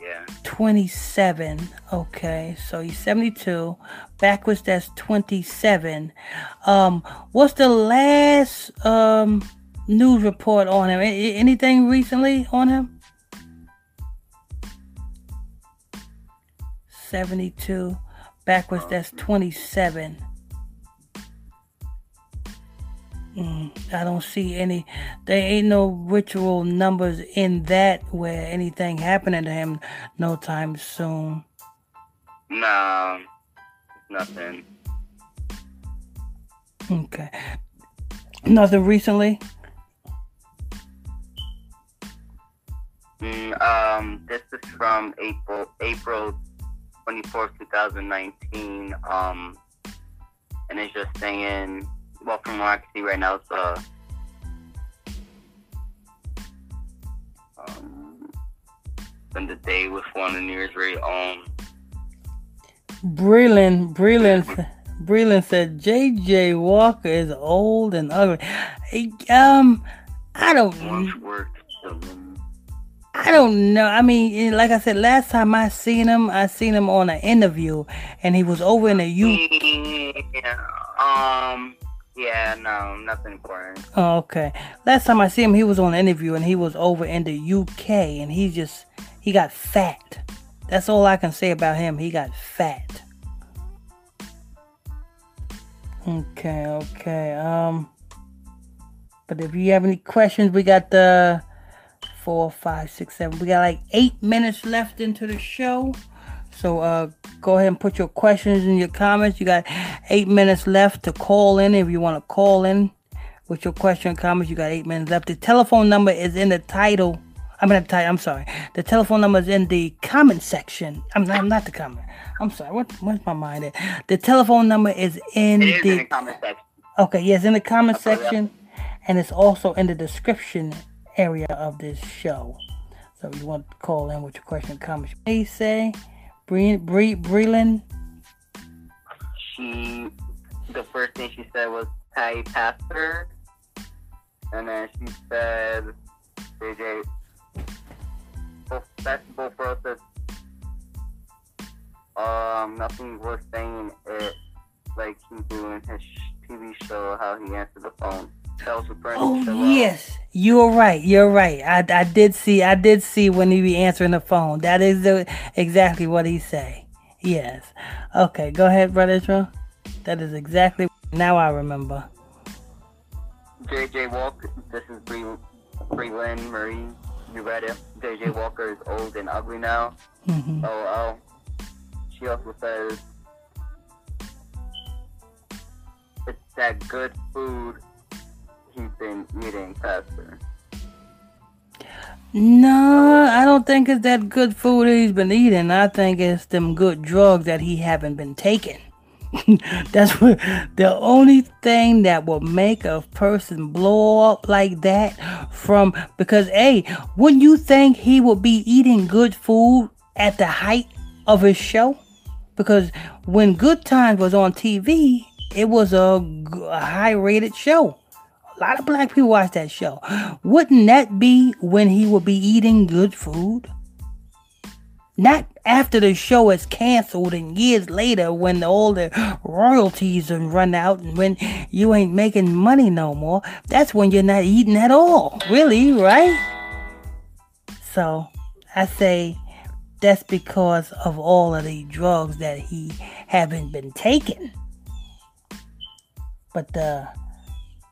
Yeah. 27. Okay, so he's 72. Backwards, that's 27. Um, what's the last um news report on him? A- anything recently on him? 72. Backwards, that's 27. Mm, I don't see any. There ain't no ritual numbers in that where anything happening to him no time soon. No, nothing. Okay. Nothing recently. Mm, um, this is from April April twenty fourth, two thousand nineteen. Um, and it's just saying, well, from what I can see right now, it's uh, um, been the day with one of New Year's very own. Breland, Breland, Breland said J.J. Walker is old and ugly. Hey, Um, I don't. Once worked. I don't know. I mean, eh, like I said, last time I seen him, I seen him on an interview, and he was over in the U. yeah, um, yeah, no, nothing important. Oh, okay. Last time I see him, he was on an interview, and he was over in the UK, and he just he got fat. That's all I can say about him. He got fat. Okay, okay. Um, but if you have any questions, we got the four, five, six, seven. We got like eight minutes left into the show. So uh, go ahead and put your questions in your comments. You got eight minutes left to call in if you want to call in with your question and comments. You got eight minutes left. The telephone number is in the title I'm gonna. I'm sorry. The telephone number is in the comment section. I'm, I'm not the comment. I'm sorry. What what's my mind at? The telephone number is in is the. in the comment section. okay, yes, in the comment Okay, yeah. section, and it's also in the description area of this show. So you want to call in with your question, comments, please say, Bre Bre Breland. She, the first thing she said was Patty Pastor, and then she said, JJ, festival is, um, nothing worth saying it like he do in his TV show, how he answered the phone. That was referring Oh yes, you're right. You're right. I, I did see. I did see when he be answering the phone. That is the, exactly what he say. Yes. Okay, go ahead, brother Israel. That is exactly. Now I remember. JJ Walker, this is Bree, Lynn Marie. You read it. JJ Walker is old and ugly now. hmm Oh, oh. She also says it's that good food he's been eating. No, I don't think it's that good food he's been eating. I think it's them good drugs that he haven't been taking. That's what the only thing that will make a person blow up like that from because hey, wouldn't you think he would be eating good food at the height of his show? Because when Good Times was on TV, it was a high rated show. A lot of black people watch that show. Wouldn't that be when he would be eating good food? Not after the show is canceled and years later when all the royalties are run out and when you ain't making money no more. That's when you're not eating at all. Really, right? So I say that's because of all of the drugs that he haven't been taking. But uh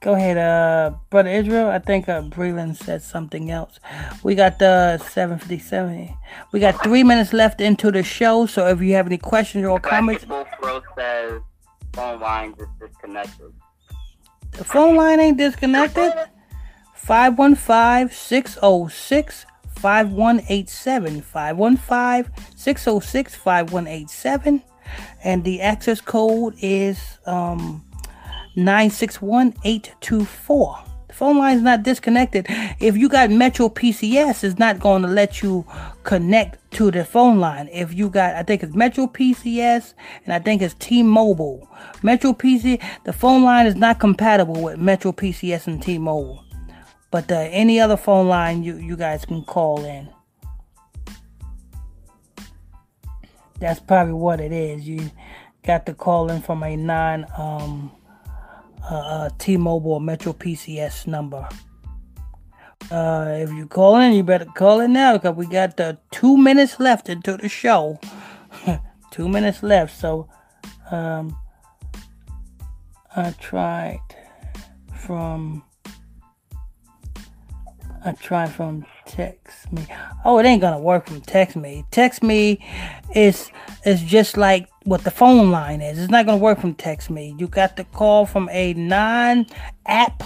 Go ahead, uh, brother Israel. I think uh, Breland said something else. We got the 757. We got three minutes left into the show. So if you have any questions or comments, says phone lines is disconnected. the phone line ain't disconnected. 515-606-5187. 515-606-5187. And the access code is um 961824. The phone line is not disconnected. If you got Metro PCS, it's not going to let you connect to the phone line. If you got, I think it's Metro PCS and I think it's T-Mobile. Metro PC, the phone line is not compatible with Metro PCS and T-Mobile. But uh, any other phone line, you you guys can call in. That's probably what it is. You got to call in from a non um uh, uh, T-Mobile or Metro PCS number. Uh, if you call in, you better call in now because we got uh, two minutes left into the show. two minutes left, so um, I tried from I tried from text me. Oh, it ain't gonna work from text me. Text me is is just like what the phone line is. It's not gonna work from text me. You got to call from a non-app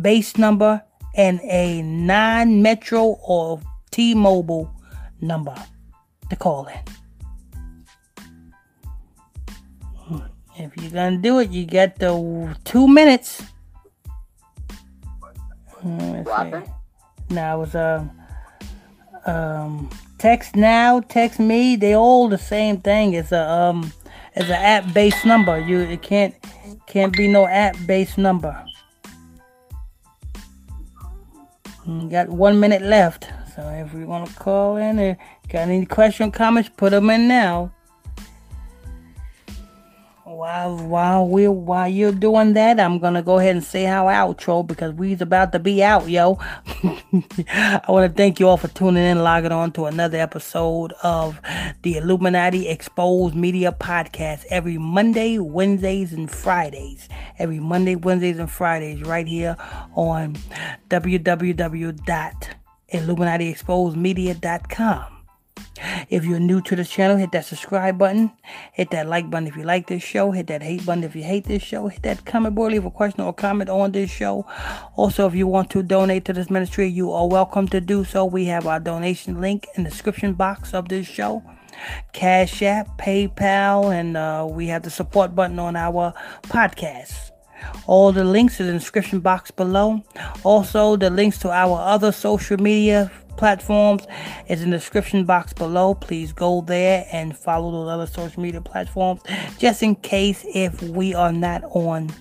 based number and a non-metro or T-Mobile number to call in. If you're gonna do it, you got the two minutes. Hmm, let's see. Now it was um um text now, text me. They all the same thing. It's a um it's an app based number. You it can't can't be no app based number. Mm, Got one minute left. So if you want to call in or got any question comments, put them in now. While while we while you're doing that, I'm gonna go ahead and say our outro because we's about to be out, yo. I want to thank you all for tuning in, logging on to another episode of the Illuminati Exposed Media Podcast every Monday, Wednesdays, and Fridays. Every Monday, Wednesdays, and Fridays, right here on www.illuminatiexposedmedia.com. If you're new to this channel, hit that subscribe button. Hit that like button if you like this show. Hit that hate button if you hate this show. Hit that comment board, leave a question or comment on this show. Also, if you want to donate to this ministry, you are welcome to do so. We have our donation link in the description box of this show. Cash App, PayPal, and uh, we have the support button on our podcast. All the links in the description box below. Also, the links to our other social media platforms is in the description box below. Please go there and follow those other social media platforms just in case if we are not on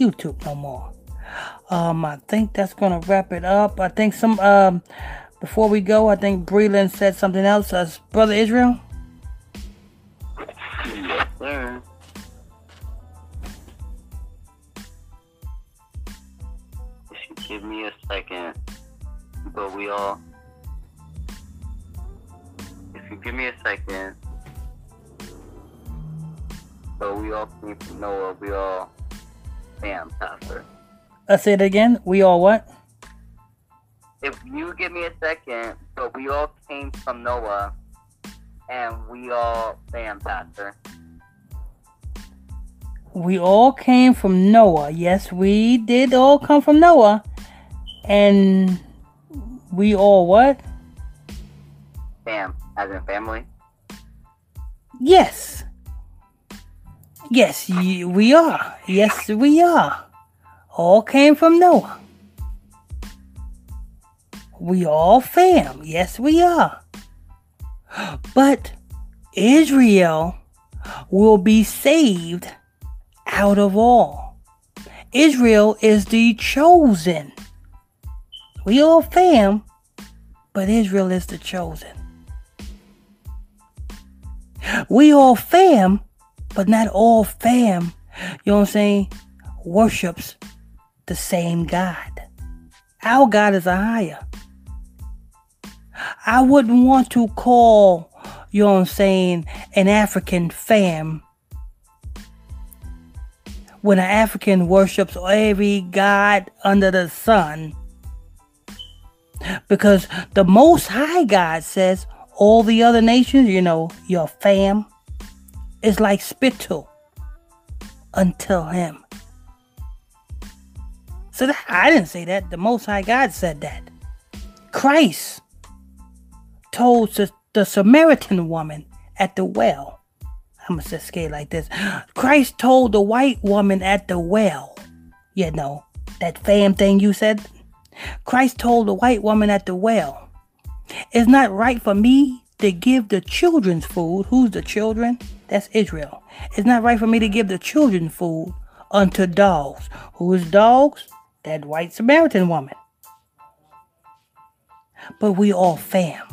YouTube no more. Um, I think that's gonna wrap it up. I think some um before we go, I think Breland said something else. Uh, Brother Israel. Yes, sir. Give me a second, but we all. If you give me a second, so we all came from Noah, we all. Damn, Pastor. Let's say it again. We all what? If you give me a second, so we all came from Noah, and we all. Damn, Pastor. We all came from Noah. Yes, we did all come from Noah. And we all what? Damn, as in family. Yes. Yes, we are. Yes, we are. All came from Noah. We all fam. Yes, we are. But Israel will be saved out of all. Israel is the chosen. We all fam, but Israel is the chosen. We all fam, but not all fam, you know what I'm saying, worships the same God. Our God is a higher. I wouldn't want to call, you know what I'm saying, an African fam when an African worships every God under the sun. Because the Most High God says all the other nations, you know, your fam, is like spittle until Him. So that, I didn't say that. The Most High God said that. Christ told the, the Samaritan woman at the well. I'm gonna say it like this. Christ told the white woman at the well, you know, that fam thing you said. Christ told the white woman at the well, it's not right for me to give the children's food. Who's the children? That's Israel. It's not right for me to give the children food unto dogs. Who is dogs? That white Samaritan woman. But we all fam.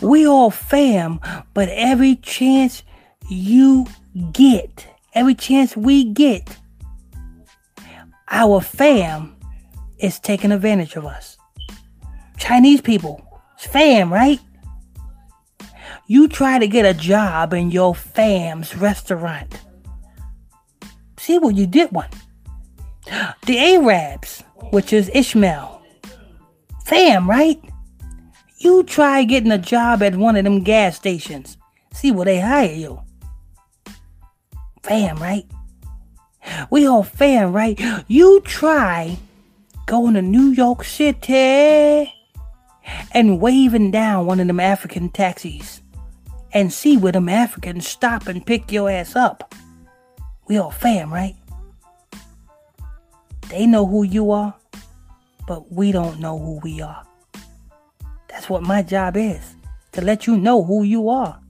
We all fam, but every chance you get, every chance we get, our fam is taking advantage of us. Chinese people, it's fam, right? You try to get a job in your fam's restaurant. See what you did one. The Arabs, which is Ishmael. Fam, right? You try getting a job at one of them gas stations. See where they hire you. Fam, right? We all fam, right? You try going to New York City and waving down one of them African taxis and see where them Africans stop and pick your ass up. We all fam, right? They know who you are, but we don't know who we are. That's what my job is to let you know who you are.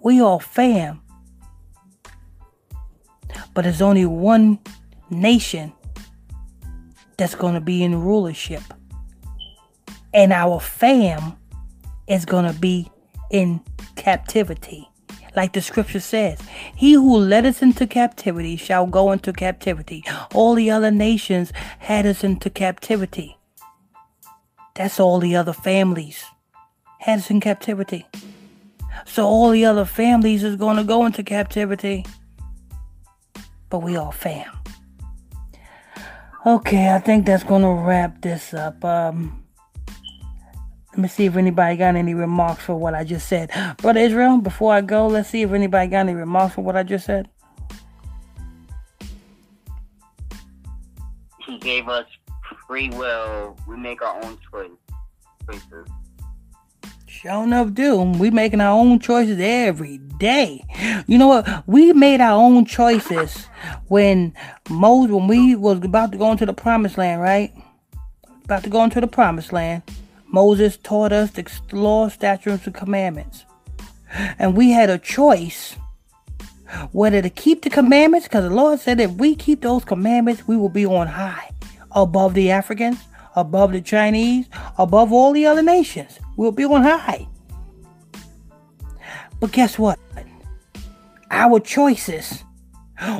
We all fam. But there's only one nation that's going to be in rulership. And our fam is going to be in captivity. Like the scripture says, He who led us into captivity shall go into captivity. All the other nations had us into captivity. That's all the other families had us in captivity. So all the other families is going to go into captivity. But we all fam. Okay, I think that's going to wrap this up. Um, Let me see if anybody got any remarks for what I just said. Brother Israel, before I go, let's see if anybody got any remarks for what I just said. He gave us free will. We make our own choice choices. Sure enough, do we making our own choices every day? You know what? We made our own choices when Moses, when we was about to go into the promised land, right? About to go into the promised land. Moses taught us the law, statutes, and commandments, and we had a choice whether to keep the commandments, because the Lord said if we keep those commandments, we will be on high above the Africans, above the Chinese, above all the other nations. We'll be on high. But guess what? Our choices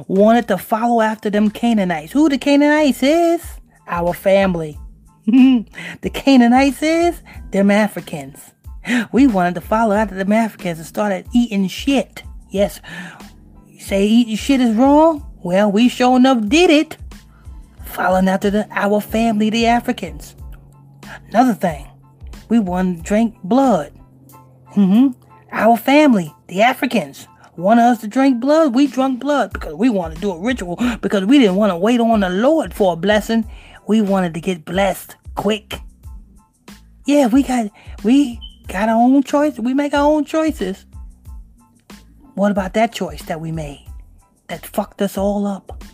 wanted to follow after them Canaanites. Who the Canaanites is? Our family. the Canaanites is them Africans. We wanted to follow after them Africans and started eating shit. Yes, you say eating shit is wrong? Well, we sure enough did it. Following after the, our family, the Africans. Another thing, we wanted to drink blood. Mm-hmm. Our family, the Africans, wanted us to drink blood. We drunk blood because we wanted to do a ritual because we didn't want to wait on the Lord for a blessing. We wanted to get blessed quick. Yeah, we got we got our own choices. We make our own choices. What about that choice that we made that fucked us all up?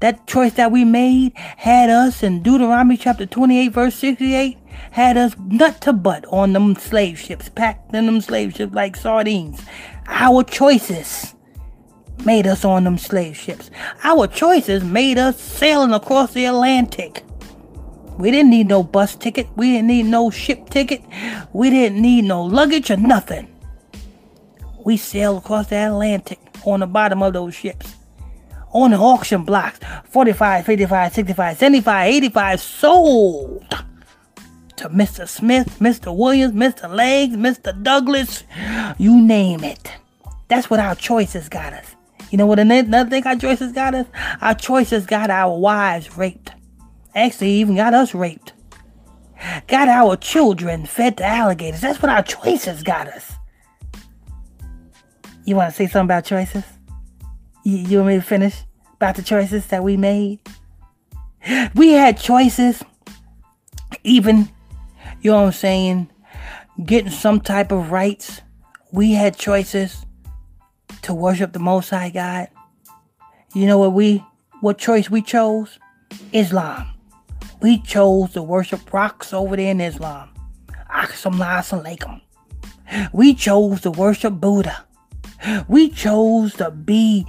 That choice that we made had us in Deuteronomy chapter 28, verse 68, had us nut to butt on them slave ships, packed in them slave ships like sardines. Our choices made us on them slave ships. Our choices made us sailing across the Atlantic. We didn't need no bus ticket. We didn't need no ship ticket. We didn't need no luggage or nothing. We sailed across the Atlantic on the bottom of those ships. On the auction blocks 45, 55, 65, 75, 85 sold to Mr. Smith, Mr. Williams, Mr. Legs, Mr. Douglas, you name it. That's what our choices got us. You know what another thing our choices got us? Our choices got our wives raped. Actually, even got us raped. Got our children fed to alligators. That's what our choices got us. You want to say something about choices? You, you want me to finish about the choices that we made? We had choices, even, you know what I'm saying, getting some type of rights. We had choices to worship the Most High God. You know what we, what choice we chose? Islam. We chose to worship rocks over there in Islam. Assalamu We chose to worship Buddha. We chose to be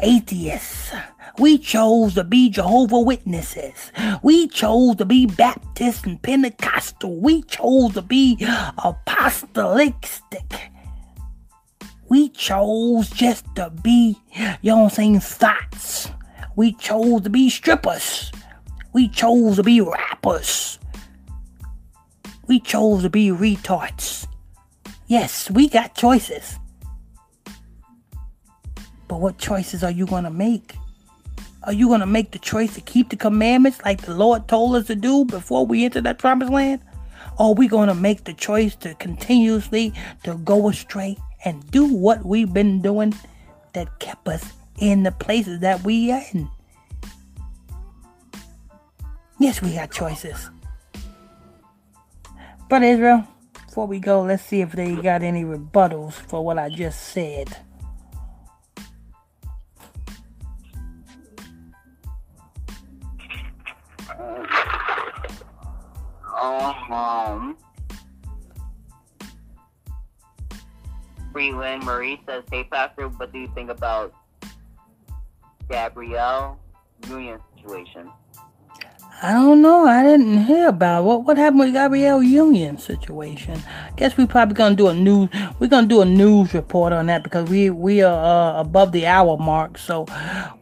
atheists. We chose to be Jehovah Witnesses. We chose to be Baptist and Pentecostal. We chose to be apostolic. We chose just to be, you know what I'm saying, thoughts. We chose to be strippers. We chose to be rappers. We chose to be retards. Yes, we got choices. But what choices are you going to make? Are you going to make the choice to keep the commandments like the Lord told us to do before we enter that promised land? Or are we going to make the choice to continuously to go astray and do what we've been doing that kept us in the places that we are in? Yes, we got choices. But Israel, before we go, let's see if they got any rebuttals for what I just said. Um, Freeland Marie says, "Hey, Pastor, what do you think about Gabrielle Union situation?" I don't know. I didn't hear about what what happened with Gabrielle Union situation. I Guess we're probably gonna do a news. We're gonna do a news report on that because we we are uh, above the hour mark. So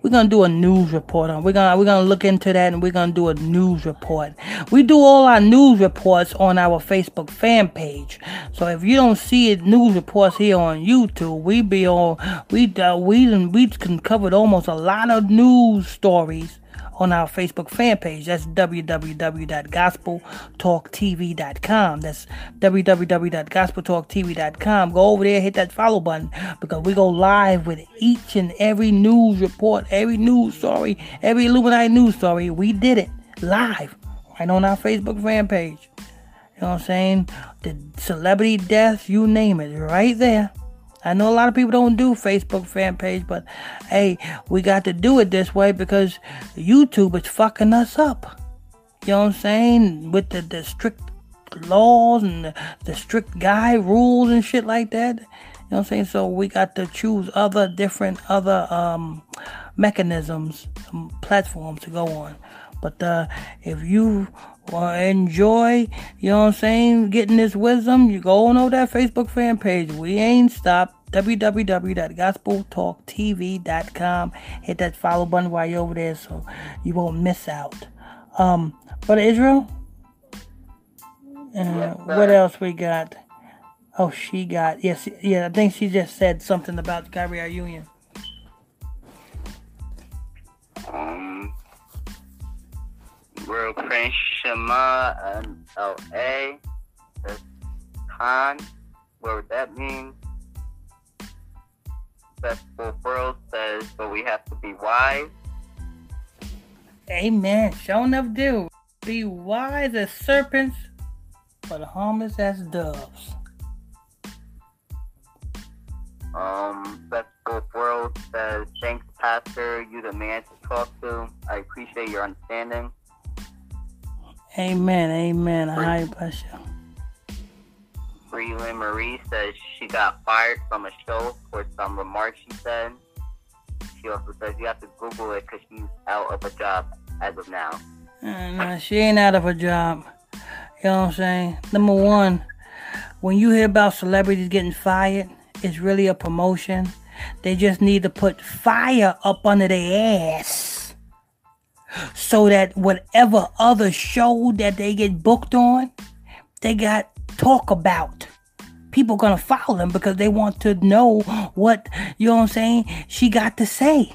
we're gonna do a news report on. We're gonna we're gonna look into that and we're gonna do a news report. We do all our news reports on our Facebook fan page. So if you don't see it, news reports here on YouTube, we be on we uh, we we can covered almost a lot of news stories on our Facebook fan page. That's www.gospeltalktv.com. That's www.gospeltalktv.com. Go over there, hit that follow button because we go live with each and every news report, every news story, every Illuminati news story. We did it live right on our Facebook fan page. You know what I'm saying? The celebrity death, you name it, right there. I know a lot of people don't do Facebook fan page, but hey, we got to do it this way because YouTube is fucking us up. You know what I'm saying? With the, the strict laws and the, the strict guy rules and shit like that. You know what I'm saying? So we got to choose other different other um, mechanisms, platforms to go on. But uh, if you uh, enjoy, you know what I'm saying, getting this wisdom, you go on over that Facebook fan page. We ain't stopped. www.gospeltalktv.com. Hit that follow button while you're over there so you won't miss out. Um, but Israel, uh, what else we got? Oh, she got yes, yeah. I think she just said something about Gabrielle Union. Um, World Prince Shema and LA. That's Khan. What would that mean? Festival World says, but we have to be wise. Amen. Show enough do. Be wise as serpents, but harmless as doves. Um, Festival World says, thanks, Pastor. You the man to talk to. I appreciate your understanding. Amen. Amen. I bless you. Freeland Marie says she got fired from a show for some remarks she said. She also says you have to Google it because she's out of a job as of now. Uh, no, she ain't out of a job. You know what I'm saying? Number one, when you hear about celebrities getting fired, it's really a promotion. They just need to put fire up under their ass so that whatever other show that they get booked on, they got talk about. People gonna follow them because they want to know what you know what I'm saying she got to say.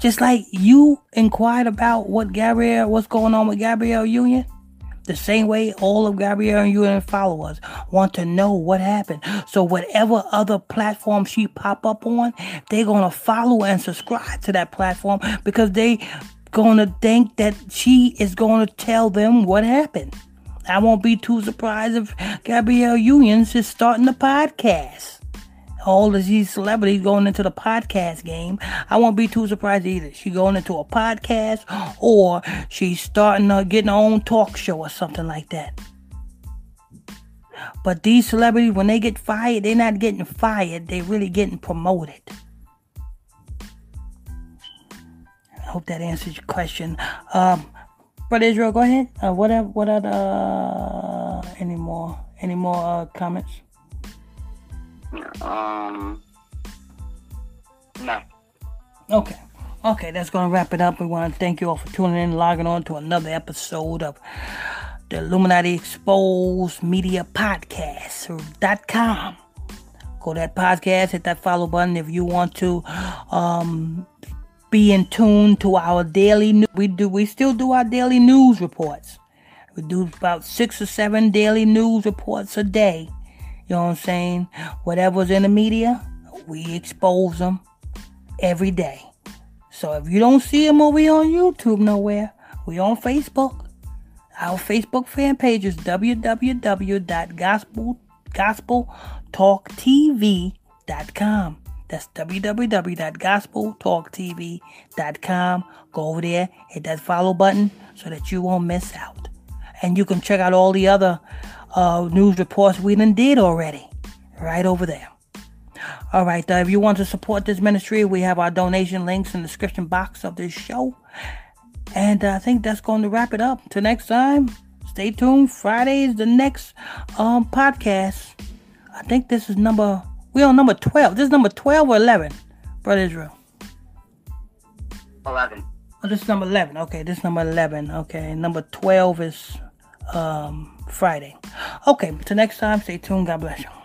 Just like you inquired about what Gabrielle, what's going on with Gabrielle Union, the same way all of Gabrielle Union followers want to know what happened. So whatever other platform she pop up on, they're gonna follow and subscribe to that platform because they gonna think that she is gonna tell them what happened. I won't be too surprised if Gabrielle Unions is starting a podcast all of these celebrities going into the podcast game, I won't be too surprised either. She going into a podcast or she's starting to getting her own talk show or something like that. But these celebrities, when they get fired, they're not getting fired. They're really getting promoted. I hope that answers your question. Um, but Israel, go ahead. Uh, what are, what are the, uh, any more any more uh, comments? Um, no. Okay. Okay, that's going to wrap it up. We want to thank you all for tuning in, and logging on to another episode of the Illuminati Exposed Media Podcast.com. Go to that podcast, hit that follow button if you want to um, be in tune to our daily news. We do we still do our daily news reports. We do about six or seven daily news reports a day. You know what I'm saying? Whatever's in the media, we expose them every day. So if you don't see them over on YouTube nowhere, we on Facebook. Our Facebook fan page is www.gospeltalktv.com. That's www.gospeltalktv.com. Go over there, hit that follow button so that you won't miss out. And you can check out all the other uh, news reports we done did already. Right over there. All right, uh, if you want to support this ministry, we have our donation links in the description box of this show. And uh, I think that's going to wrap it up. Till next time, stay tuned. Friday is the next um, podcast. I think this is number, we're on number 12. This is number 12 or 11, Brother Israel? 11. Oh, this is number 11. Okay, this is number 11. Okay, number 12 is um, Friday. Okay, until next time, stay tuned. God bless you.